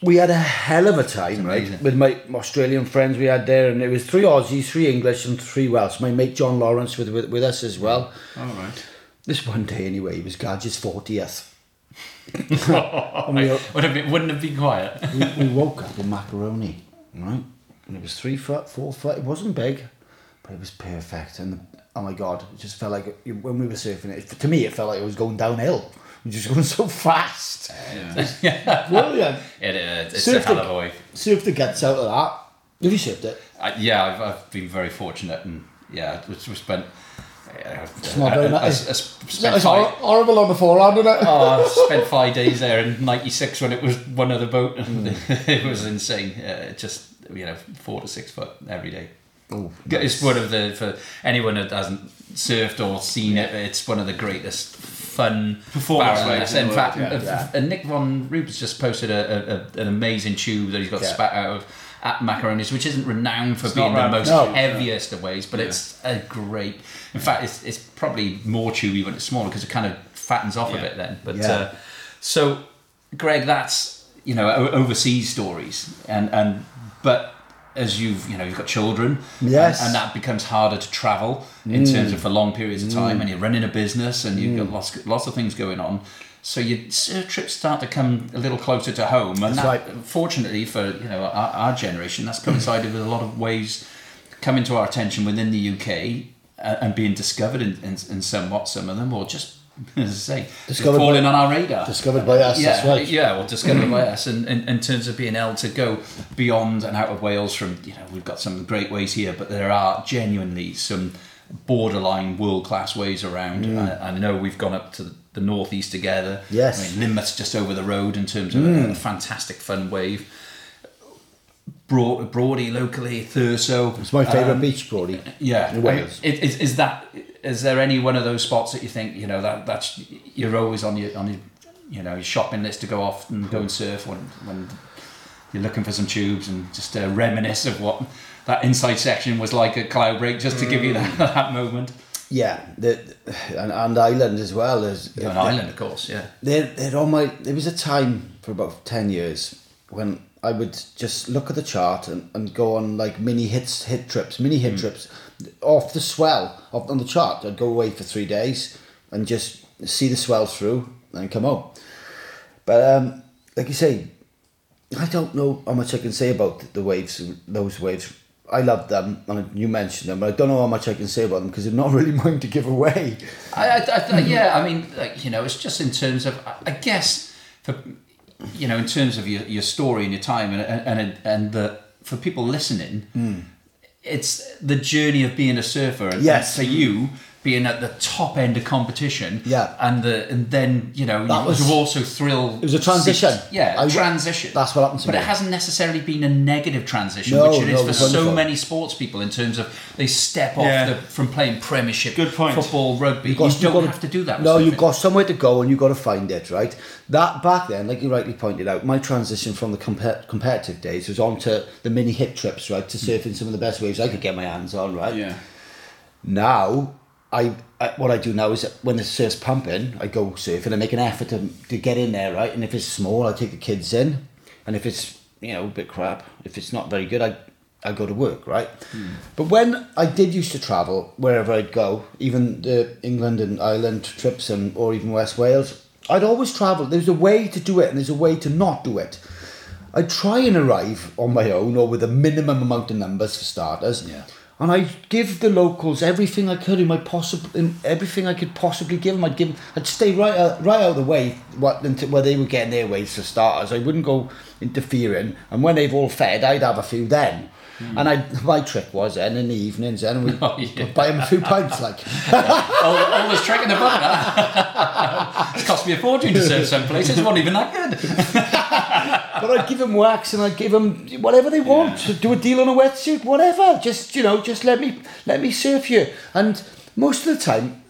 [SPEAKER 2] we had a hell of a time, right, with my Australian friends we had there, and it was three Aussies, three English, and three Welsh. My mate John Lawrence with with, with us as well.
[SPEAKER 1] All right.
[SPEAKER 2] This one day, anyway, it was Gadge's fortieth.
[SPEAKER 3] I would have been, wouldn't have been quiet.
[SPEAKER 2] we, we woke up in macaroni, right? And it was three foot, four foot. It wasn't big, but it was perfect. And oh my god, it just felt like it- when we were surfing it. To me, it felt like it was going downhill. We were just going so fast.
[SPEAKER 1] Yeah.
[SPEAKER 2] Brilliant.
[SPEAKER 3] It, uh, it's
[SPEAKER 2] Surf
[SPEAKER 3] a hell of a wave.
[SPEAKER 2] Surf the guts out of that. Have you surfed it?
[SPEAKER 3] I, yeah, I've, I've been very fortunate, and yeah, we, we spent. Uh,
[SPEAKER 2] It's not very
[SPEAKER 3] I- I- I
[SPEAKER 2] It's horrible on the forehand, isn't it?
[SPEAKER 3] Oh, I spent five days there in '96 when it was one other boat. And it was insane. Uh, just you know, four to six foot every day.
[SPEAKER 2] Oh,
[SPEAKER 3] It's one of the for anyone that hasn't surfed or seen it. It's one of the greatest fun
[SPEAKER 1] Performance waves in
[SPEAKER 3] In fact,
[SPEAKER 1] yeah.
[SPEAKER 3] uh,
[SPEAKER 2] Yeah.
[SPEAKER 3] and Nick von Rupp just posted a, a, a, an amazing tube that he's got
[SPEAKER 2] Yeah.
[SPEAKER 3] spat out of at Macaronis, which isn't renowned for
[SPEAKER 1] It's
[SPEAKER 3] being the most
[SPEAKER 2] No.
[SPEAKER 3] heaviest of ways, but it's a great. In fact, it's, it's probably more chewy when it's smaller because it kind of fattens off a bit then. But
[SPEAKER 2] Yeah.
[SPEAKER 3] uh, so, Greg, that's you know overseas stories, and and but as you've you know you've got children,
[SPEAKER 2] Yes.
[SPEAKER 3] and, and that becomes harder to travel in terms mm. of for long periods of time, mm. and you're running a business, and you've got mm. lots lots of things going on. So your trips start to come a little closer to home, and
[SPEAKER 2] That's
[SPEAKER 3] that,
[SPEAKER 2] right.
[SPEAKER 3] fortunately for you know our, our generation, that's coincided with a lot of waves coming to our attention within the UK uh, and being discovered in, in, in somewhat some of them, or just as I say,
[SPEAKER 2] Discovered
[SPEAKER 3] falling
[SPEAKER 2] by-
[SPEAKER 3] on our radar.
[SPEAKER 2] Discovered by us,
[SPEAKER 3] yeah,
[SPEAKER 2] that's right.
[SPEAKER 3] yeah, well, discovered by us, and in, in terms of being able to go beyond and out of Wales. From you know, we've got some great ways here, but there are genuinely some borderline world class ways around. I, I know we've gone up to the, the northeast together.
[SPEAKER 2] Yes.
[SPEAKER 3] I mean, just over the road in terms of a, a fantastic fun wave. Broad, Broady locally, Thurso.
[SPEAKER 2] It's my favourite
[SPEAKER 3] Um,
[SPEAKER 2] beach, Brody.
[SPEAKER 3] yeah,
[SPEAKER 2] in Wales.
[SPEAKER 3] I- Is, is that is there any one of those spots that you think you know that that's you're always on your on your you know your shopping list to go off and go and surf when when you're looking for some tubes and just uh, reminisce of what that inside section was like a Cloud Break just to give you that, that moment.
[SPEAKER 2] Yeah, the, and, and Ireland as well. There's,
[SPEAKER 3] An island, of course, yeah.
[SPEAKER 2] They're, they're on my. There was a time for about ten years when I would just look at the chart and, and go on like mini hits, hit trips, mini hit trips, off the swell off on the chart. I'd go away for three days and just see the swell through and come home. But um, like you say, I don't know how much I can say about the waves, those waves. I love them, and you mentioned them, but I don't know how much I can say about them because they're not really mine to give away.
[SPEAKER 3] I, I, I, yeah, I mean, like, you know, it's just in terms of, I- guess, for you know, in terms of your, your story and your time, and and and the for people listening,
[SPEAKER 2] Hmm.
[SPEAKER 3] it's the journey of being a surfer. And
[SPEAKER 2] Yes.
[SPEAKER 3] for you being at the top end of competition.
[SPEAKER 2] Yeah.
[SPEAKER 3] and the and then you know
[SPEAKER 2] That
[SPEAKER 3] you
[SPEAKER 2] was-
[SPEAKER 3] was also thrill.
[SPEAKER 2] It was a transition.
[SPEAKER 3] Yeah,
[SPEAKER 2] I-
[SPEAKER 3] transition.
[SPEAKER 2] that's what happened to
[SPEAKER 3] but
[SPEAKER 2] me.
[SPEAKER 3] But it hasn't necessarily been a negative transition,
[SPEAKER 2] No,
[SPEAKER 3] which it is
[SPEAKER 2] no,
[SPEAKER 3] for
[SPEAKER 2] it's
[SPEAKER 3] so many sports people in terms of they step off
[SPEAKER 1] Yeah.
[SPEAKER 3] the, from playing Premiership,
[SPEAKER 1] Good point.
[SPEAKER 3] football, rugby.
[SPEAKER 2] You've got-
[SPEAKER 3] you
[SPEAKER 2] you've
[SPEAKER 3] don't
[SPEAKER 2] got
[SPEAKER 3] have to do that.
[SPEAKER 2] No,
[SPEAKER 3] surfing.
[SPEAKER 2] you've got somewhere to go and you've got to find it, right? That back then, like you rightly pointed out, my transition from the compet- competitive days was on to the mini hit trips, right? To surfing some of the best waves I could get my hands on, right?
[SPEAKER 1] Yeah.
[SPEAKER 2] Now, I, I what I do now is when the surf's pumping, I go surfing. I make an effort to, to get in there, right? And if it's small, I take the kids in, and if it's you know a bit crap, if it's not very good, I I go to work, right? Hmm. But when I did used to travel wherever I'd go, even the England and Ireland trips, and or even West Wales, I'd always travel. There's a way to do it, and there's a way to not do it. I'd try and arrive on my own or with a minimum amount of numbers for starters.
[SPEAKER 3] Yeah.
[SPEAKER 2] And I'd give the locals everything I could in my possible, in everything I could possibly give them. I'd give, I'd stay right out, right out of the way, what where they were getting their ways for starters. I wouldn't go interfering. And when they've all fed, I'd have a few then. And I, my trick was then in the evenings, then we
[SPEAKER 3] Oh, yeah.
[SPEAKER 2] buy him a few pints, like.
[SPEAKER 3] Oh, oh always tricking the book. huh? it's cost me a fortune to surf some places. It's not even that good.
[SPEAKER 2] But I'd give them wax and I'd give them whatever they want. Do a deal on a wetsuit, whatever. Just you know, just let me let me surf you. And most of the time,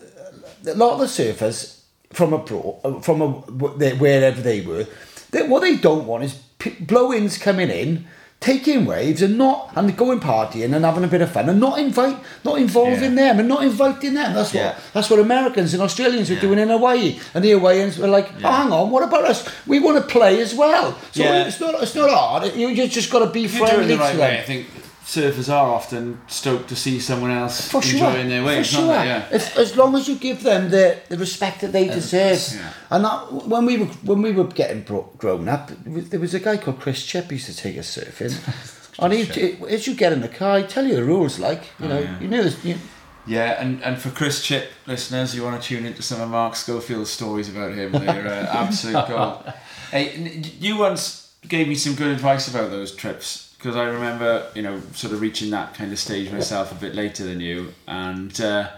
[SPEAKER 2] a lot of the surfers from abroad, uh, from a, wherever they were, they, what they don't want is p- blow-ins coming in. Taking waves and not and going partying and having a bit of fun and not invite not involving
[SPEAKER 1] Yeah.
[SPEAKER 2] them and not inviting them. That's what
[SPEAKER 1] Yeah.
[SPEAKER 2] that's what Americans and Australians were
[SPEAKER 1] Yeah.
[SPEAKER 2] doing in Hawaii. And the Hawaiians were like, oh, hang on, what about us? We want to play as well. So it's not it's not hard. You just got to be
[SPEAKER 1] If you do it
[SPEAKER 2] friendly
[SPEAKER 1] right
[SPEAKER 2] to
[SPEAKER 1] way, I
[SPEAKER 2] them.
[SPEAKER 1] think surfers are often stoked to see someone else
[SPEAKER 2] For sure,
[SPEAKER 1] enjoying their
[SPEAKER 2] for
[SPEAKER 1] waves,
[SPEAKER 2] sure.
[SPEAKER 1] aren't they? Yeah.
[SPEAKER 2] If, as long as you give them the, the respect that they deserve,
[SPEAKER 1] yeah.
[SPEAKER 2] and that, when we were when we were getting bro- grown up, there was a guy called Chris Chip who used to take us surfing, and he, as you get in the car, he'd tell you the rules, like you know,
[SPEAKER 1] yeah.
[SPEAKER 2] you know, this, you,
[SPEAKER 1] Yeah, and, and for Chris Chip listeners, you want to tune into some of Mark Schofield's stories about him. They're uh, absolute gold. Hey, n- you once gave me some good advice about those trips because I remember, you know, sort of reaching that kind of stage myself a bit later than you, and uh,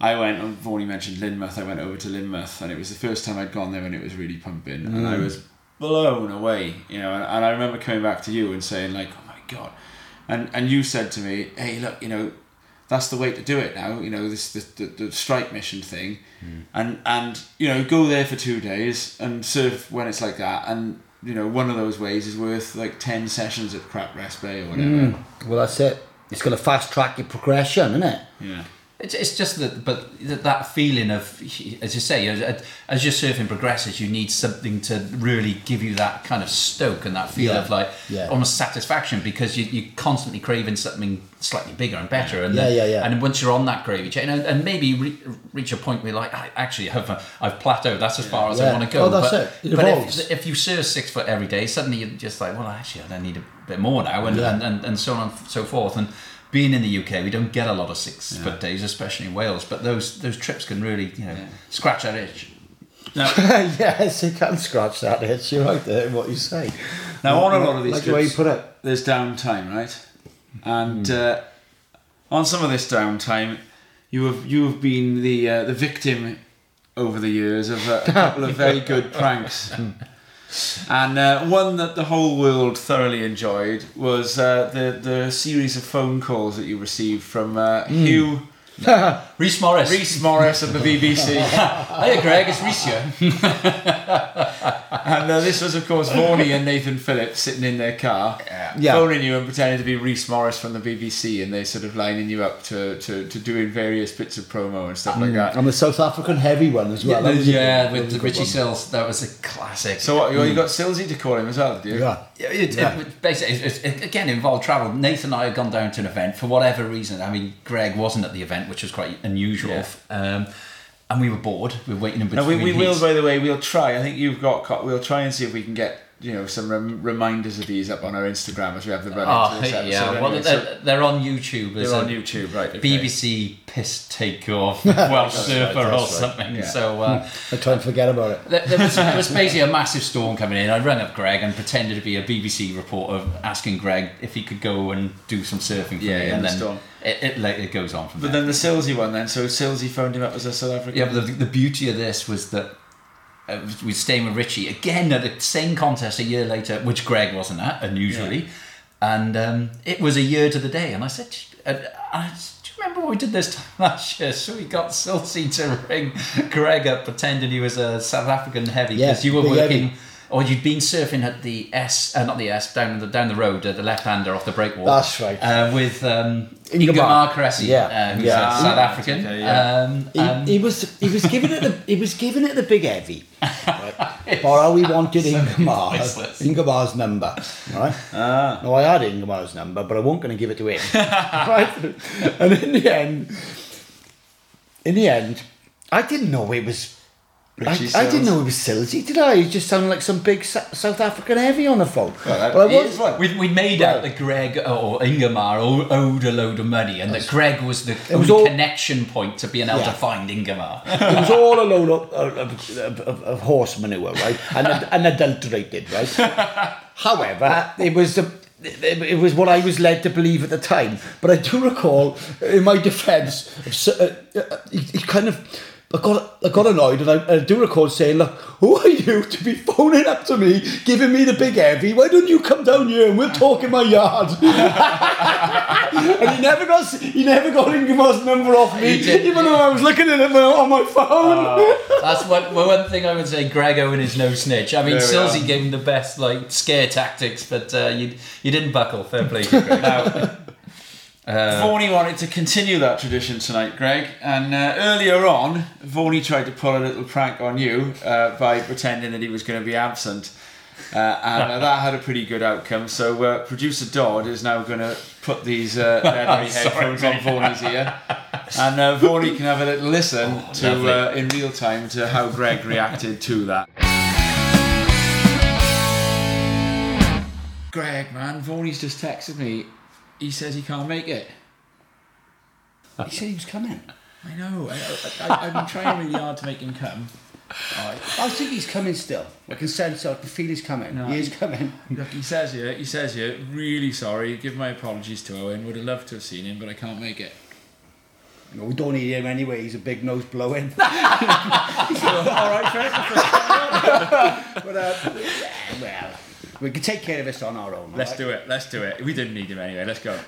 [SPEAKER 1] I went. I've already mentioned Lynmouth. I went over to Lynmouth, and it was the first time I'd gone there, and it was really pumping, and I was blown away. You know, and, and I remember coming back to you and saying like, "Oh my god," and and you said to me, "Hey, look, you know." that's the way to do it now. You know this the, the, the strike mission thing, and and you know go there for two days and surf when it's like that. And you know one of those ways is worth like ten sessions at Crap Rest Bay or whatever. Mm.
[SPEAKER 2] well, that's it. It's going to fast track your progression, isn't it?
[SPEAKER 1] Yeah,
[SPEAKER 3] It's, it's just that, but that feeling of, as you say, as, as your surfing progresses, you need something to really give you that kind of stoke and that feel
[SPEAKER 2] Yeah.
[SPEAKER 3] of like
[SPEAKER 2] Yeah.
[SPEAKER 3] almost satisfaction because you, you're constantly craving something slightly bigger and better. And
[SPEAKER 2] Yeah,
[SPEAKER 3] then,
[SPEAKER 2] yeah, yeah.
[SPEAKER 3] And once you're on that gravy chain, and, and maybe re- reach a point where you're like, I actually have, uh, I've plateaued. That's as far as I want to go.
[SPEAKER 2] Oh, that's
[SPEAKER 3] but,
[SPEAKER 2] it. It
[SPEAKER 3] but if, if you surf six foot every day, suddenly you're just like, well, actually, I need a bit more now, and,
[SPEAKER 2] Yeah.
[SPEAKER 3] and, and, and so on and so forth. And being in the UK, we don't get a lot of six foot days, especially in Wales. But those those trips can really, you know, scratch that itch.
[SPEAKER 1] Now,
[SPEAKER 2] yes, it can scratch that itch. You're right there. in What you say.
[SPEAKER 1] now on a lot of these
[SPEAKER 2] like the way you put it.
[SPEAKER 1] there's downtime, right? And uh, on some of this downtime, you have you have been the uh, the victim over the years of uh, a couple of very good pranks. And uh, one that the whole world thoroughly enjoyed was uh, the the series of phone calls that you received from uh, Hugh
[SPEAKER 3] Reese Morris.
[SPEAKER 1] Reese Morris of the BBC.
[SPEAKER 3] Hiya, Greg. It's Reese here.
[SPEAKER 1] And uh, this was, of course, Vorney and Nathan Phillips sitting in their car,
[SPEAKER 2] Yeah.
[SPEAKER 1] phoning you and pretending to be Reese Morris from the BBC, and they're sort of lining you up to, to, to doing various bits of promo and stuff like that.
[SPEAKER 2] And the South African heavy one as well. That was
[SPEAKER 3] yeah,
[SPEAKER 2] good-
[SPEAKER 3] with the Richie
[SPEAKER 2] one.
[SPEAKER 3] Sills, that was a classic.
[SPEAKER 1] So what, you got Silsey to call him as well, did you?
[SPEAKER 2] Yeah.
[SPEAKER 3] Yeah, it,
[SPEAKER 2] Yeah.
[SPEAKER 3] it, basically, it, it, again, involved travel. Nathan and I had gone down to an event for whatever reason. I mean, Greg wasn't at the event, which was quite unusual.
[SPEAKER 1] Yeah.
[SPEAKER 3] Um, and we were bored. We were waiting in between.
[SPEAKER 1] we, we will, by the way, we'll try. I think you've got. We'll try and see if we can get you know some rem- reminders of these up on our Instagram as we have the run
[SPEAKER 3] Oh,
[SPEAKER 1] into this episode.
[SPEAKER 3] yeah. Well, they're,
[SPEAKER 1] So
[SPEAKER 3] they're on YouTube.
[SPEAKER 1] They're on YouTube, right? okay.
[SPEAKER 3] BBC piss take of Welsh surfer or
[SPEAKER 2] that's right.
[SPEAKER 3] something.
[SPEAKER 1] Yeah.
[SPEAKER 3] So uh,
[SPEAKER 2] I try and forget about it.
[SPEAKER 3] there, there, was, there was basically a massive storm coming in. I rang up Greg and pretended to be a BBC reporter, asking Greg if he could go and do some surfing for
[SPEAKER 1] Yeah,
[SPEAKER 3] me.
[SPEAKER 1] in
[SPEAKER 3] and
[SPEAKER 1] the
[SPEAKER 3] then
[SPEAKER 1] storm.
[SPEAKER 3] It, it, like, it goes on from
[SPEAKER 1] But
[SPEAKER 3] there.
[SPEAKER 1] then the Silsey one, then. So Silsey phoned him up as a South African.
[SPEAKER 3] Yeah, but the, the beauty of this was that uh, we were staying with Richie again at the same contest a year later, which Greg wasn't at, unusually. And um, it was a year to the day. And I said, uh, I, Do you remember what we did this time last year? So we got Silsey to ring Greg up pretending he was a South African heavy
[SPEAKER 2] Yeah,
[SPEAKER 3] because you were working.
[SPEAKER 2] heavy.
[SPEAKER 3] Or you'd been surfing at the S, uh, not the S, down the down the road, uh, the left-hander off the breakwater.
[SPEAKER 2] That's right.
[SPEAKER 3] Uh, with um,
[SPEAKER 2] Ingemar.
[SPEAKER 3] Ingemar Cressy,
[SPEAKER 2] Yeah,
[SPEAKER 3] uh, who's
[SPEAKER 2] yeah.
[SPEAKER 3] a South African.
[SPEAKER 1] Okay, yeah.
[SPEAKER 3] um,
[SPEAKER 2] He,
[SPEAKER 3] um,
[SPEAKER 2] he was he was giving it the he was giving it the big heavy. Right? For how we wanted Ingemar,
[SPEAKER 3] priceless.
[SPEAKER 2] Ingemar's number, right?
[SPEAKER 1] Ah.
[SPEAKER 2] No, I had Ingemar's number, but I wasn't going to give it to him, right? And in the end, in the end, I didn't know it was. I, I didn't know it was Silsey, did I? He just sounded like some big Sa- South African heavy on the phone.
[SPEAKER 1] Well, that-
[SPEAKER 2] But I was-
[SPEAKER 1] is one.
[SPEAKER 3] We, we made out that Greg or Ingemar owed a load of money and that Greg was the
[SPEAKER 2] It was all-
[SPEAKER 3] connection point to being able
[SPEAKER 2] Yeah.
[SPEAKER 3] to find Ingemar.
[SPEAKER 2] It was all a load of, of, of, of, of horse manure, right? And, and adulterated, right? However, it was the. It it was what I was led to believe at the time, but I do recall, in my defence, of s- uh, uh, he, he kind of I got, I got annoyed and I, I do record saying, look, who are you to be phoning up to me, giving me the big heavy? Why don't you come down here and we'll talk in my yard? and he never got, he never got Ingemar's number off me, even though I was looking at it on my phone.
[SPEAKER 3] That's one, well, one thing I would say. Greg Owen is no snitch. I mean,
[SPEAKER 1] There
[SPEAKER 3] Silsey gave him the best like scare tactics, but uh, you you didn't buckle. Fair play to you, Greg. Uh,
[SPEAKER 1] wanted to continue that tradition tonight, Greg, and uh, earlier on, Vorney tried to pull a little prank on you uh, by pretending that he was going to be absent. Uh, and uh, that had a pretty good outcome. So, uh, producer Dodd is now going to put these uh, leathery
[SPEAKER 3] Sorry,
[SPEAKER 1] headphones on
[SPEAKER 3] mate.
[SPEAKER 1] Ear, and uh, can have a little listen to uh, in real time to how Greg reacted to that. Greg, man, Vorney's just texted me. He says he can't make it.
[SPEAKER 2] He said he was coming.
[SPEAKER 1] I know. I, I, I've been trying really hard to make him come. Alright.
[SPEAKER 2] I think he's coming still. I can sense, it. I can feel he's coming.
[SPEAKER 1] No,
[SPEAKER 2] he is coming.
[SPEAKER 1] Look, he says here, he says here, really sorry, give my apologies to Owen, would have loved to have seen him, but I can't make it.
[SPEAKER 2] No, we don't need him anyway. He's a big nose blowing.
[SPEAKER 1] Alright, fair
[SPEAKER 2] but, uh, well, we can take care of this on our own.
[SPEAKER 1] Let's
[SPEAKER 2] alright?
[SPEAKER 1] do it, let's do it. We didn't need him anyway, let's go.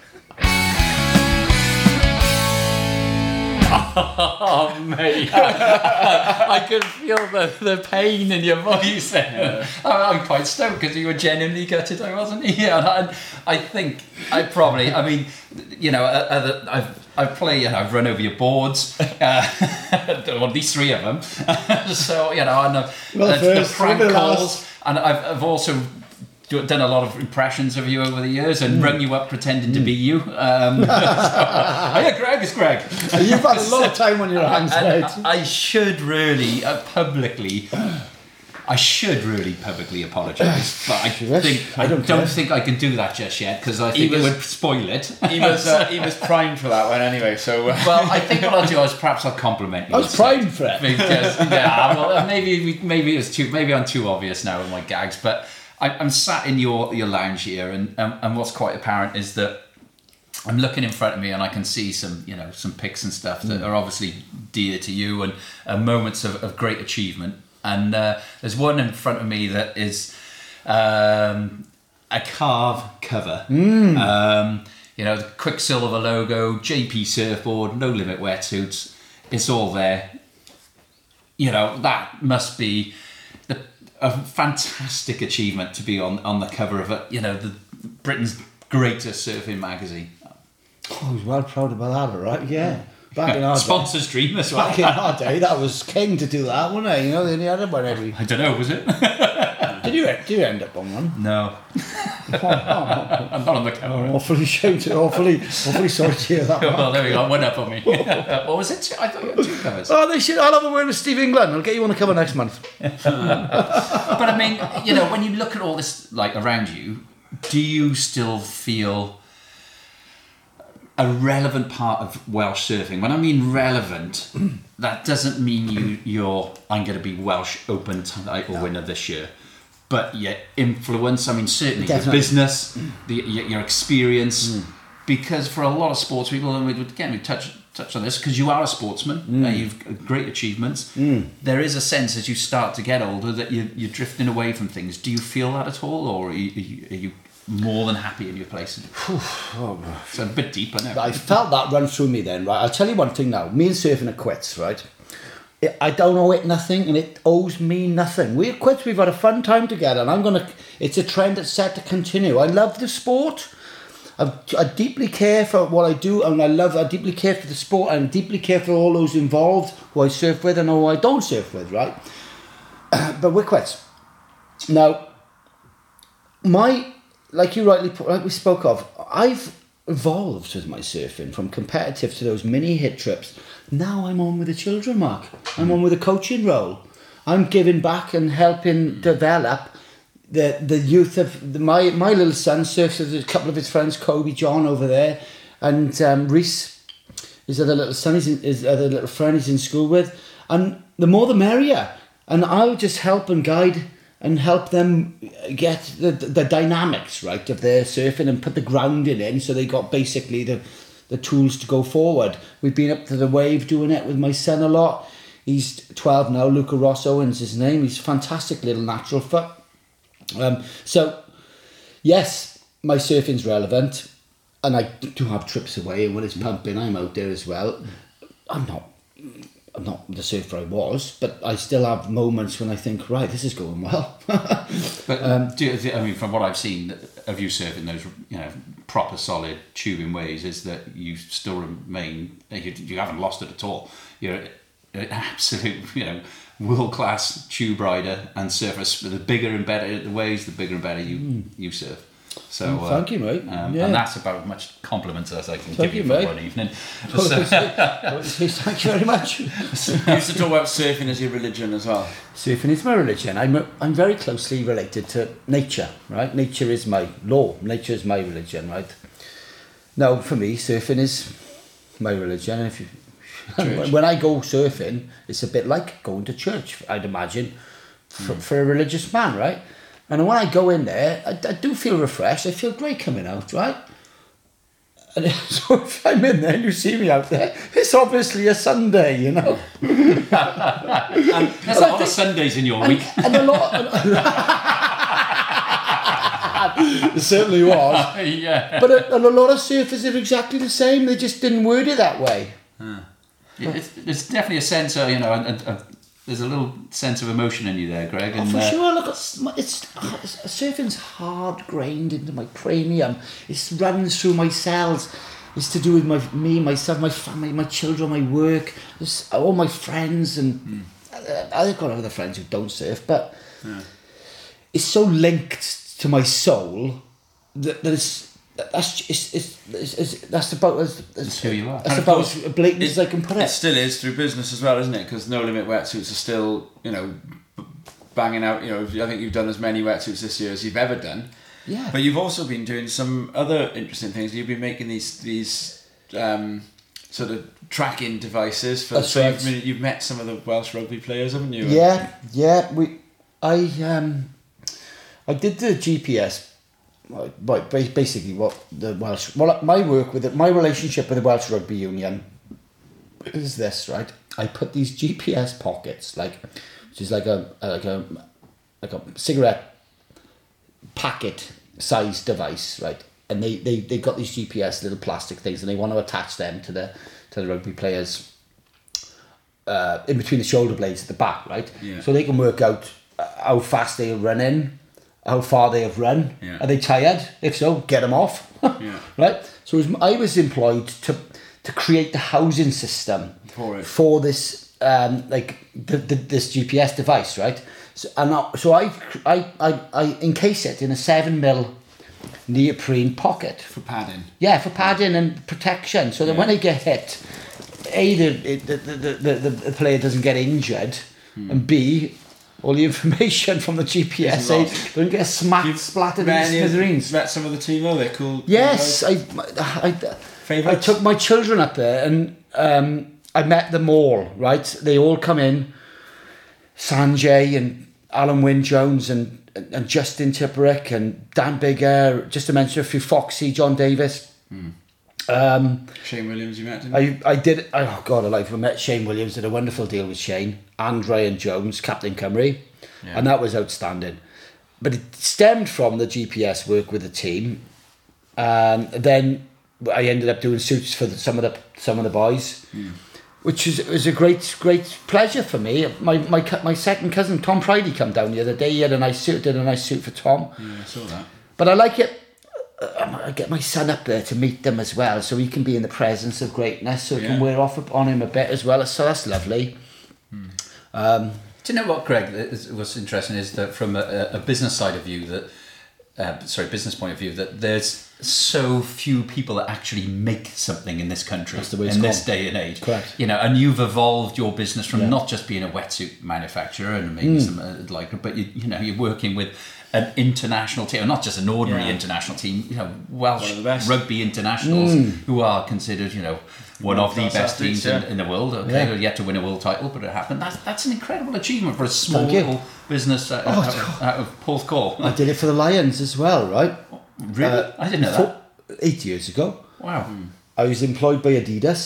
[SPEAKER 3] Oh, mate. I could feel the, the pain in your voice there. I- I'm quite stoked because you were genuinely gutted, I wasn't. Yeah, and I, I think I probably, I mean, you know, uh, I've, I've played, you know, I've run over your boards, uh, well, at least three of them. so, you know, and uh,
[SPEAKER 2] Well,
[SPEAKER 3] uh, the prank
[SPEAKER 2] maybe
[SPEAKER 3] calls,
[SPEAKER 2] last.
[SPEAKER 3] and I've, I've also do- done a lot of impressions of you over the years and rung you up pretending to be you. Um, so, oh, yeah, Greg is Greg.
[SPEAKER 2] You've had a lot of time on your hands,
[SPEAKER 3] And
[SPEAKER 2] mate.
[SPEAKER 3] I should really uh, publicly. I should really publicly apologise, but I think
[SPEAKER 2] I
[SPEAKER 3] I
[SPEAKER 2] don't
[SPEAKER 3] don't, think I can do that just yet because I think
[SPEAKER 1] was-
[SPEAKER 3] it would spoil it.
[SPEAKER 1] He was, uh, he was primed for that one anyway, so. Uh,
[SPEAKER 3] well, I think what I'll do is perhaps I'll compliment you.
[SPEAKER 2] I was
[SPEAKER 3] instead.
[SPEAKER 2] primed for it.
[SPEAKER 3] because yeah, well, maybe we- maybe it's too maybe I'm too obvious now with my gags, but I, I'm sat in your your lounge here, and um, and what's quite apparent is that I'm looking in front of me, and I can see some you know some pics and stuff that are obviously dear to you and uh, moments of, of great achievement. And uh, there's one in front of me that is um, a carve cover. Um, you know, the Quiksilver logo, JP surfboard, no limit wetsuits. It's all there you know that must be a fantastic achievement to be on on the cover of a you know the Britain's greatest surfing magazine.
[SPEAKER 2] Oh, I was well proud about that, right? Yeah. Back in our day.
[SPEAKER 3] Sponsor's dream as well.
[SPEAKER 2] Back in our day, that was king to do that, wasn't it? You know, they only had one every.
[SPEAKER 3] I don't know, was it?
[SPEAKER 2] Did you? Did you end up on one?
[SPEAKER 3] no, I'm not on the cover.
[SPEAKER 2] Awfully shame to, awfully, awfully sorry to hear that.
[SPEAKER 3] Well, there we go. One up on me. what was it? I thought you had two covers.
[SPEAKER 2] Oh, they should. I'll have a word with Steve England. I'll get you on the cover next month.
[SPEAKER 3] But I mean, you know, when you look at all this like around you, do you still feel a relevant part of Welsh surfing? When I mean relevant, that doesn't mean you you're I'm going to be Welsh Open title winner this year. But yet influence, I mean certainly your business, the, your, your experience, mm. because for a lot of sports people, and we would again we touch touch on this because you are a sportsman, mm. uh, you've great achievements. Mm. There is a sense as you start to get older that you, you're drifting away from things. Do you feel that at all, or are you, are you, are you more than happy in your place? Oh, it's a bit deeper now.
[SPEAKER 2] I felt that run through me then, right? I'll tell you one thing now. Me and surfing are quits, right? It, I don't owe it nothing, and it owes me nothing. We're quits. We've had a fun time together, and I'm gonna. It's a trend that's set to continue. I love the sport. I, I deeply care for what I do, and I love. I deeply care for the sport, and deeply care for all those involved who I surf with and who I don't surf with, right? but we're quits. Now, my like you rightly like we spoke of, I've evolved with my surfing from competitive to those mini hit trips. Now I'm on with the children, Mark. I'm on with a coaching role. I'm giving back and helping develop the the youth of the, my my little son surfs with a couple of his friends, Kobe, John over there, and um, Reese, his other little son, he's in, his other little friend he's in school with, and the more the merrier. And I'll just help and guide and help them get the, the dynamics right of their surfing and put the grounding in so they got basically the the tools to go forward. We've been up to the wave doing it with my son a lot. He's 12 now. Luca Ross Owens his name. He's a fantastic little natural foot. Um, so, yes, my surfing's relevant, and I do have trips away. And when it's pumping, I'm out there as well. I'm not. I'm not the surfer I was, but I still have moments when I think, right, this is going well.
[SPEAKER 3] But
[SPEAKER 2] Um,
[SPEAKER 3] do you, I mean, from what I've seen of you surfing those, you know, proper solid tubing waves, is that you still remain. You, you haven't lost it at all. You're an absolute, you know, world class tube rider and surfer. The bigger and better the waves, the bigger and better you you surf. So
[SPEAKER 2] Mm, thank you, mate.
[SPEAKER 3] Um,
[SPEAKER 2] Yeah.
[SPEAKER 3] And that's about as much compliments as I can
[SPEAKER 2] Thank
[SPEAKER 3] give you,
[SPEAKER 2] you,
[SPEAKER 3] for
[SPEAKER 2] mate.
[SPEAKER 3] one evening. So-
[SPEAKER 2] Thank you very much.
[SPEAKER 1] You used to talk about surfing as your religion as well.
[SPEAKER 2] Surfing is my religion. I'm, I'm very closely related to nature, right? Nature is my law. Nature is my religion, right? Now, for me, surfing is my religion. If you, when I go surfing, it's a bit like going to church, I'd imagine, for, for a religious man, right? And when I go in there, I, I do feel refreshed. I feel great coming out, right? And so if I'm in there and you see me out there, it's obviously a Sunday, you know?
[SPEAKER 3] There's a lot of Sundays in your
[SPEAKER 2] and,
[SPEAKER 3] week.
[SPEAKER 2] and a lot. it certainly was.
[SPEAKER 3] yeah.
[SPEAKER 2] But a, and a lot of surfers are exactly the same. They just didn't word it that way.
[SPEAKER 3] It's, there's definitely a sense of, you know, and, and, there's a little sense of emotion in you there, Greg.
[SPEAKER 2] Oh,
[SPEAKER 3] And,
[SPEAKER 2] for
[SPEAKER 3] uh,
[SPEAKER 2] sure. Look, it's, it's surfing's hard grained into my cranium. It runs through my cells. It's to do with my me, myself, my family, my children, my work, it's all my friends, and uh, I've got other friends who don't surf, but it's so linked to my soul that, that it's that's it's, it's, it's, it's that's about as,
[SPEAKER 3] It's who you are.
[SPEAKER 2] That's about as blatant as I can put
[SPEAKER 1] It
[SPEAKER 2] it.
[SPEAKER 1] still is through business as well, isn't it? Because no limit wetsuits are still, you know, banging out. You know, I think you've done as many wetsuits this year as you've ever done.
[SPEAKER 2] Yeah.
[SPEAKER 1] But you've also been doing some other interesting things. You've been making these these um, sort of tracking devices for.
[SPEAKER 2] That's
[SPEAKER 1] so
[SPEAKER 2] right.
[SPEAKER 1] you've, you've met some of the Welsh rugby players, haven't you?
[SPEAKER 2] Yeah, yeah. We, I um, I did the GPS. Ba- basically, what the Welsh. Well, my work with it, my relationship with the Welsh Rugby Union is this, right? I put these GPS pockets, like, which is like a like a like a cigarette packet size device, right? And they, they, they got these GPS little plastic things and they want to attach them to the to the rugby players uh, in between the shoulder blades at the back, right?
[SPEAKER 1] Yeah.
[SPEAKER 2] So they can work out uh, how fast they are running, how far they have run.
[SPEAKER 1] Yeah.
[SPEAKER 2] Are they tired? If so, get them off.
[SPEAKER 1] Yeah.
[SPEAKER 2] Right? So was, I was employed to to create the housing system
[SPEAKER 1] For it.
[SPEAKER 2] for this um, like the, the, this GPS device, right? So and I, so I, I I I encase it in a seven mil neoprene pocket.
[SPEAKER 1] For padding.
[SPEAKER 2] Yeah, for padding and protection, so that
[SPEAKER 1] Yeah.
[SPEAKER 2] when they get hit, a the the, the, the, the, the player doesn't get injured,
[SPEAKER 1] Hmm.
[SPEAKER 2] and b all the information from the GPS don't get smacked splattered
[SPEAKER 1] met
[SPEAKER 2] into
[SPEAKER 1] any of-
[SPEAKER 2] smithereens.
[SPEAKER 1] Met some of the team. They're cool.
[SPEAKER 2] Yes, I, I, I, I took my children up there and um, I met them all, right? They all come in, Sanjay and Alun Wyn Jones and, and Justin Tipuric and Dan Biggar, just to mention a few, Foxy, John Davis. Um,
[SPEAKER 1] Shane Williams, you met him.
[SPEAKER 2] I, I did, oh God, I like, I met Shane Williams, did a wonderful deal with Shane and Ryan Jones, Captain Cymru,
[SPEAKER 3] Yeah.
[SPEAKER 2] and that was outstanding. But it stemmed from the GPS work with the team, and then I ended up doing suits for the, some of the some of the boys, which is was a great great pleasure for me. My my my second cousin Tom Prydie come down the other day. He had a nice suit, did a nice suit for Tom.
[SPEAKER 1] yeah, I saw that.
[SPEAKER 2] But I like it. Uh, I get my son up there to meet them as well, so he can be in the presence of greatness, so I
[SPEAKER 1] Yeah.
[SPEAKER 2] can wear off on him a bit as well. So that's lovely. Um,
[SPEAKER 3] Do you know what, Greg? is- What's interesting is that from a, a business side of view, that uh, sorry, business point of view, that there's so few people that actually make something in this country
[SPEAKER 2] That's the way
[SPEAKER 3] in this
[SPEAKER 2] gone.
[SPEAKER 3] day and age.
[SPEAKER 2] Correct.
[SPEAKER 3] You know, and you've evolved your business from
[SPEAKER 2] Yeah.
[SPEAKER 3] not just being a wetsuit manufacturer and
[SPEAKER 2] Hmm.
[SPEAKER 3] maybe some uh, like, but you, you know, you're working with an international team, not just an ordinary
[SPEAKER 1] Yeah.
[SPEAKER 3] international team. You know, Welsh
[SPEAKER 1] the best.
[SPEAKER 3] rugby internationals
[SPEAKER 2] Hmm.
[SPEAKER 3] who are considered, you know. One of the best teams in,
[SPEAKER 1] yeah.
[SPEAKER 3] in the world. Okay,
[SPEAKER 2] Yeah.
[SPEAKER 3] they're yet to win a world title, but it happened. That's that's an incredible achievement for a small little business out,
[SPEAKER 2] Oh,
[SPEAKER 3] out, of- out of Porthcawl.
[SPEAKER 2] I did it for the Lions as well, right?
[SPEAKER 3] really?
[SPEAKER 2] Uh,
[SPEAKER 3] I didn't know
[SPEAKER 2] Four- Eight years ago,
[SPEAKER 3] that. Wow.
[SPEAKER 2] I was employed by Adidas,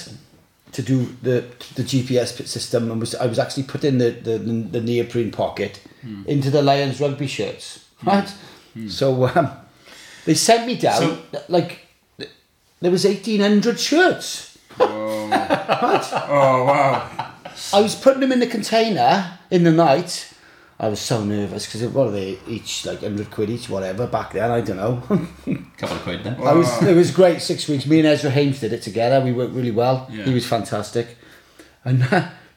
[SPEAKER 2] to do the the GPS system, and was I was actually putting the the, the neoprene pocket into the Lions rugby shirts, right? So um, they sent me down
[SPEAKER 1] So-
[SPEAKER 2] like there was eighteen hundred shirts.
[SPEAKER 1] Oh wow.
[SPEAKER 2] I was putting them in the container in the night. I was so nervous because what are they each like hundred quid each, whatever. Back then, I don't know.
[SPEAKER 3] Couple of quid then.
[SPEAKER 2] I was it was great. Six weeks. Me and Ezra Hames did it together. We worked really well.
[SPEAKER 1] Yeah.
[SPEAKER 2] He was fantastic. And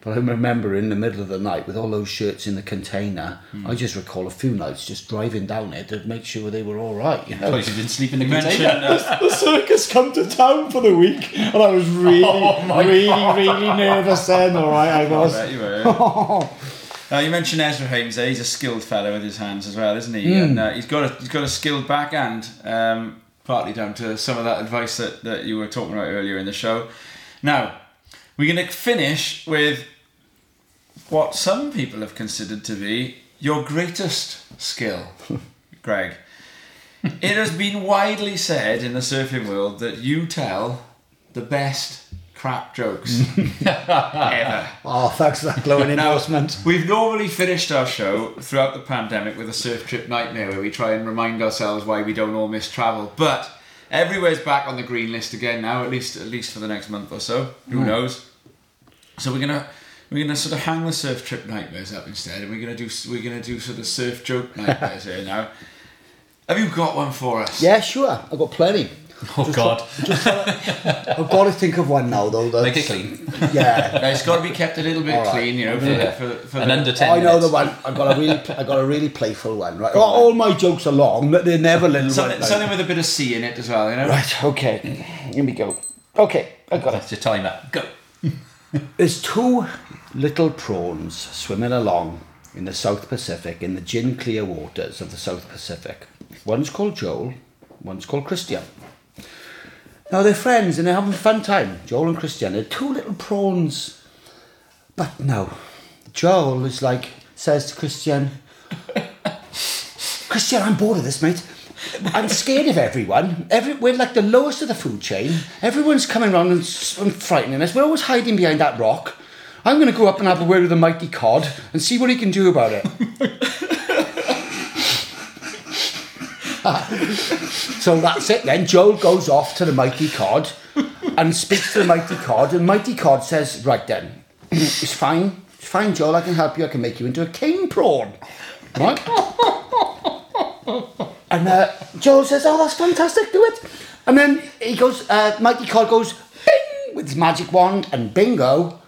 [SPEAKER 2] but I remember in the middle of the night with all those shirts in the container,
[SPEAKER 1] Hmm.
[SPEAKER 2] I just recall a few nights just driving down it to make sure they were all right. You know.
[SPEAKER 3] Because you didn't sleep in the container.
[SPEAKER 1] uh,
[SPEAKER 2] the circus come to town for the week, and I was really,
[SPEAKER 1] Oh
[SPEAKER 2] really, really nervous then. All right, I
[SPEAKER 1] I
[SPEAKER 2] was.
[SPEAKER 1] bet you were. Now you mentioned Ezra Hames. There, he's a skilled fellow with his hands as well, isn't he? And uh, he's got a he's got a skilled backhand. Um, partly down to some of that advice that, that you were talking about earlier in the show. Now we're going to finish with what some people have considered to be your greatest skill, Greg. It has been widely said in the surfing world that you tell the best crap jokes ever.
[SPEAKER 2] Oh, thanks for that glowing
[SPEAKER 1] Now,
[SPEAKER 2] endorsement.
[SPEAKER 1] we've normally finished our show throughout the pandemic with a surf trip nightmare where we try and remind ourselves why we don't all miss travel. But everywhere's back on the green list again now, at least at least for the next month or so. Who hmm. knows? So we're gonna we're gonna sort of hang the surf trip nightmares up instead, and we're gonna do we're gonna do sort of surf joke nightmares here now. Have you got one for us?
[SPEAKER 2] Yeah, sure. I've got plenty.
[SPEAKER 3] Oh God.
[SPEAKER 2] I've got to think of one now, though. That's,
[SPEAKER 3] Make it clean.
[SPEAKER 2] Yeah.
[SPEAKER 1] Now, it's got to be kept a little bit
[SPEAKER 2] All right.
[SPEAKER 1] clean, you know, for,
[SPEAKER 3] Yeah.
[SPEAKER 1] for, for
[SPEAKER 3] And
[SPEAKER 1] the-
[SPEAKER 3] under ten
[SPEAKER 2] I know
[SPEAKER 3] minutes.
[SPEAKER 2] the one. I got a really, I got a really playful one. Right. All, all my jokes are long, but they're never little.
[SPEAKER 1] something,
[SPEAKER 2] ones, like-
[SPEAKER 1] something with a bit of C in it as well, you know.
[SPEAKER 2] Right. Okay. Here we go. Okay. I got it.
[SPEAKER 3] That's your timer. Go.
[SPEAKER 2] There's two little prawns swimming along in the South Pacific, in the gin clear waters of the South Pacific. One's called Joel, one's called Christian. Now they're friends and they're having a fun time, Joel and Christian. They're two little prawns. But no, Joel is like, says to Christian, Christian, I'm bored of this, mate. I'm scared of everyone. Every, we're like the lowest of the food chain. Everyone's coming around and, and frightening us. We're always hiding behind that rock. I'm going to go up and have a word with the mighty cod and see what he can do about it. so that's it then. Joel goes off to the mighty cod and speaks to the mighty cod, and mighty cod says, Right then, it's fine. It's fine, Joel. I can help you. I can make you into a king prawn. Right? And uh, Joel says, "Oh, that's fantastic. Do it." And then he goes, uh, Mikey Cod goes, "Bing!" with his magic wand, and bingo,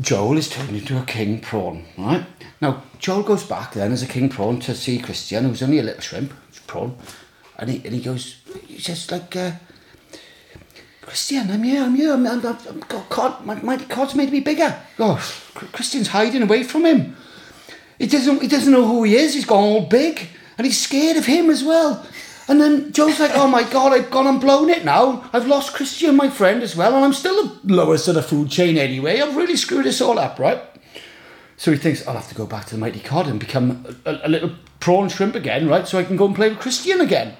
[SPEAKER 2] Joel is turned into a king prawn. Right now, Joel goes back then as a king prawn to see Christian, who's only a little shrimp, prawn, and he and he goes, he says like. Uh, Christian, I'm here, I'm here, I'm, I'm, I'm, I'm my, my cod's made me bigger. Oh, Christian's hiding away from him. He doesn't he doesn't know who he is. He's gone all big, and he's scared of him as well. And then Joe's like, "Oh my God, I've gone and blown it now. I've lost Christian, my friend, as well, and I'm still the lowest of the food chain anyway. I've really screwed this all up, right?" So he thinks, "I'll have to go back to the mighty cod and become a, a, a little prawn shrimp again, right? So I can go and play with Christian again."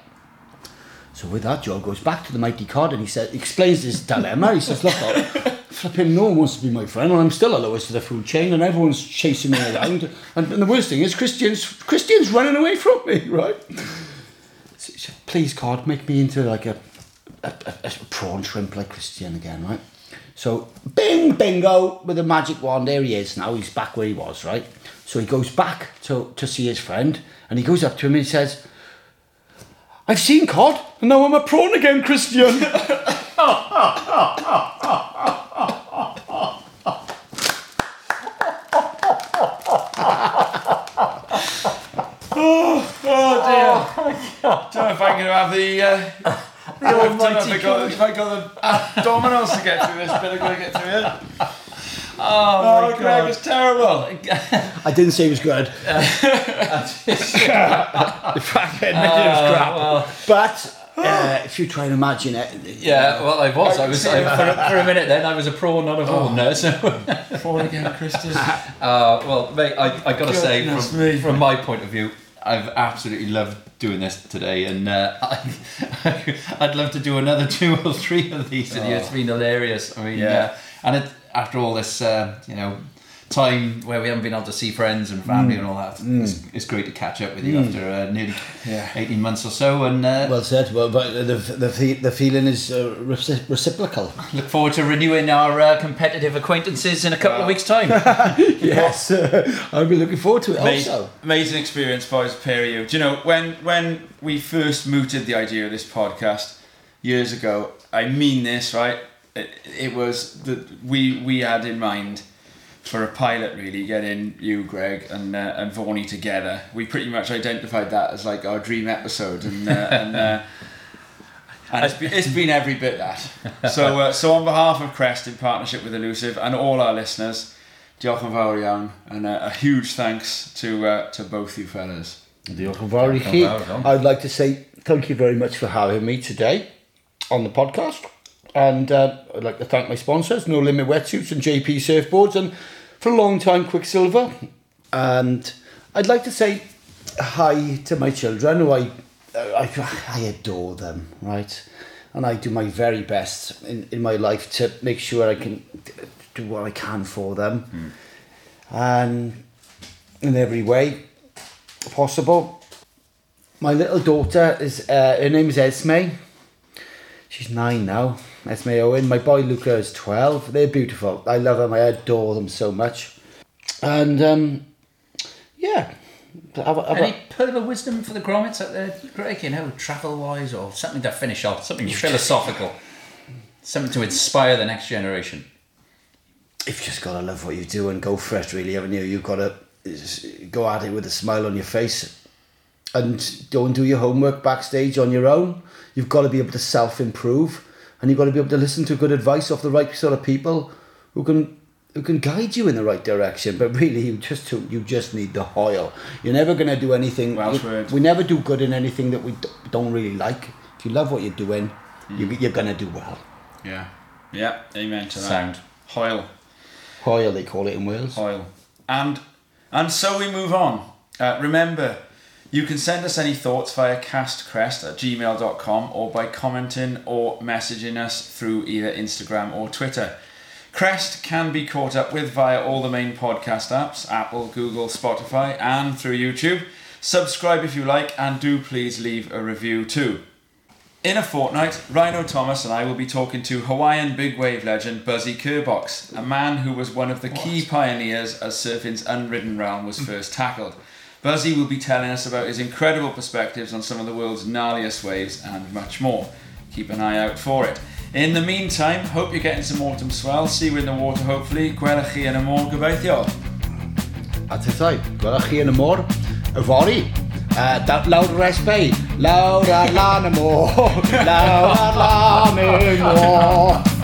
[SPEAKER 2] So with that, Joe goes back to the mighty cod and he says, explains his dilemma. He says, "Look, I- flipping no one wants to be my friend, and I'm still the lowest of the food chain, and everyone's chasing me around. And, and the worst thing is, Christian's Christian's running away from me, right? So he said, Please, God, make me into like a, a, a, a prawn shrimp like Christian again, right? So, bing, bingo, with a magic wand, there he is now. He's back where he was, right? So he goes back to, to see his friend, and he goes up to him and he says, I've seen cod, and now I'm a prawn again, Christian.
[SPEAKER 1] Oh. Oh dear. Don't know if I can have the. Uh, I don't if I got, if I got the abdominals to get through this, but I'm going to get through it.
[SPEAKER 3] Oh,
[SPEAKER 1] Oh, Greg, it's terrible.
[SPEAKER 2] I didn't say it was good. Fucking it was crap. But uh, if you try and imagine it,
[SPEAKER 3] Yeah, well, I was. I was I, for, for a minute. Then I was a prawn, not a fawn. No, so.
[SPEAKER 1] Fall again, Christian.
[SPEAKER 3] Uh, well, mate, I, I got to say, from, from my point of view, I've absolutely loved doing this today, and uh, I, I'd love to do another two or three of these. And it's been hilarious. I mean,
[SPEAKER 1] Yeah.
[SPEAKER 3] yeah. And it, after all this, uh, you know, time where we haven't been able to see friends and family and all that, it's, it's great to catch up with you after uh, nearly
[SPEAKER 1] Yeah.
[SPEAKER 3] 18 months or so. And uh,
[SPEAKER 2] Well said. Well, but the the the feeling is uh, reciprocal.
[SPEAKER 3] look forward to renewing our uh, competitive acquaintances in a couple of weeks' time.
[SPEAKER 2] yes, I'll be looking forward to it.
[SPEAKER 1] Amazing,
[SPEAKER 2] Also,
[SPEAKER 1] amazing experience, boys. Pair of you. Do you know when when we first mooted the idea of this podcast years ago? I mean this, right? It, it was that we we had in mind for a pilot, really getting you, Greg, and uh, and Vaughnie together. We pretty much identified that as like our dream episode, and uh, and. Uh, and it's been, it's been every bit that. So, uh, so on behalf of Crest in partnership with Elusive and all our listeners, diolch yn fawr iawn, and uh, a huge thanks to uh, to both you fellas.
[SPEAKER 2] Diolch yn fawr i chi.
[SPEAKER 3] Diolch yn fawr, iawn.
[SPEAKER 2] I'd like to say thank you very much for having me today on the podcast. And uh, I'd like to thank my sponsors, No Limit Wetsuits and JP Surfboards, and for a long time, Quiksilver. And I'd like to say hi to my children, who I, I, I adore them, right? And I do my very best in, in my life to make sure I can do what I can for them. And in every way possible. My little daughter is uh, her name is Esme. She's nine now. Esme Owen. My boy Luca is twelve. They're beautiful. I love them. I adore them so much. And um, yeah, Have have a-
[SPEAKER 3] Any pearl of wisdom for the grommets out there, Greg? You know, travel wise or something to finish off, something philosophical, something to inspire the next generation.
[SPEAKER 2] you've just got to love what you do and go for it, really, haven't you? You've got to go at it with a smile on your face and don't do your homework backstage on your own. You've got to be able to self improve and you've got to be able to listen to good advice off the right sort of people who can who can guide you in the right direction. But really, you just you just need the oil. You're never going to do anything.
[SPEAKER 1] Welsh
[SPEAKER 2] we, we never do good in anything that we don't really like. If you love what you're doing, you, you're going to do well.
[SPEAKER 1] Yeah. Yeah, amen to that.
[SPEAKER 3] Sound.
[SPEAKER 1] hwyl.
[SPEAKER 2] Oil, they call it in Wales.
[SPEAKER 1] hwyl. And and so we move on. Uh, remember, you can send us any thoughts via castcrest at gmail.com or by commenting or messaging us through either Instagram or Twitter. Crest can be caught up with via all the main podcast apps Apple, Google, Spotify, and through YouTube. Subscribe if you like, and do please leave a review too. In a fortnight, Rhino Thomas and I will be talking to Hawaiian big wave legend Buzzy Kerbox, a man who was one of the key pioneers as surfing's unridden realm was first tackled. Buzzy will be telling us about his incredible perspectives on some of the world's gnarliest waves and much more. Keep an eye out for it. In the meantime, hope you're getting some autumn swell. See you in the water hopefully. Gwelwch chi yn y môr gobeithio.
[SPEAKER 2] A ty thai, gwelwch chi yn y môr, y fori. Uh, lawr yr esbei, lawr ar lan y môr, lawr ar lan y môr.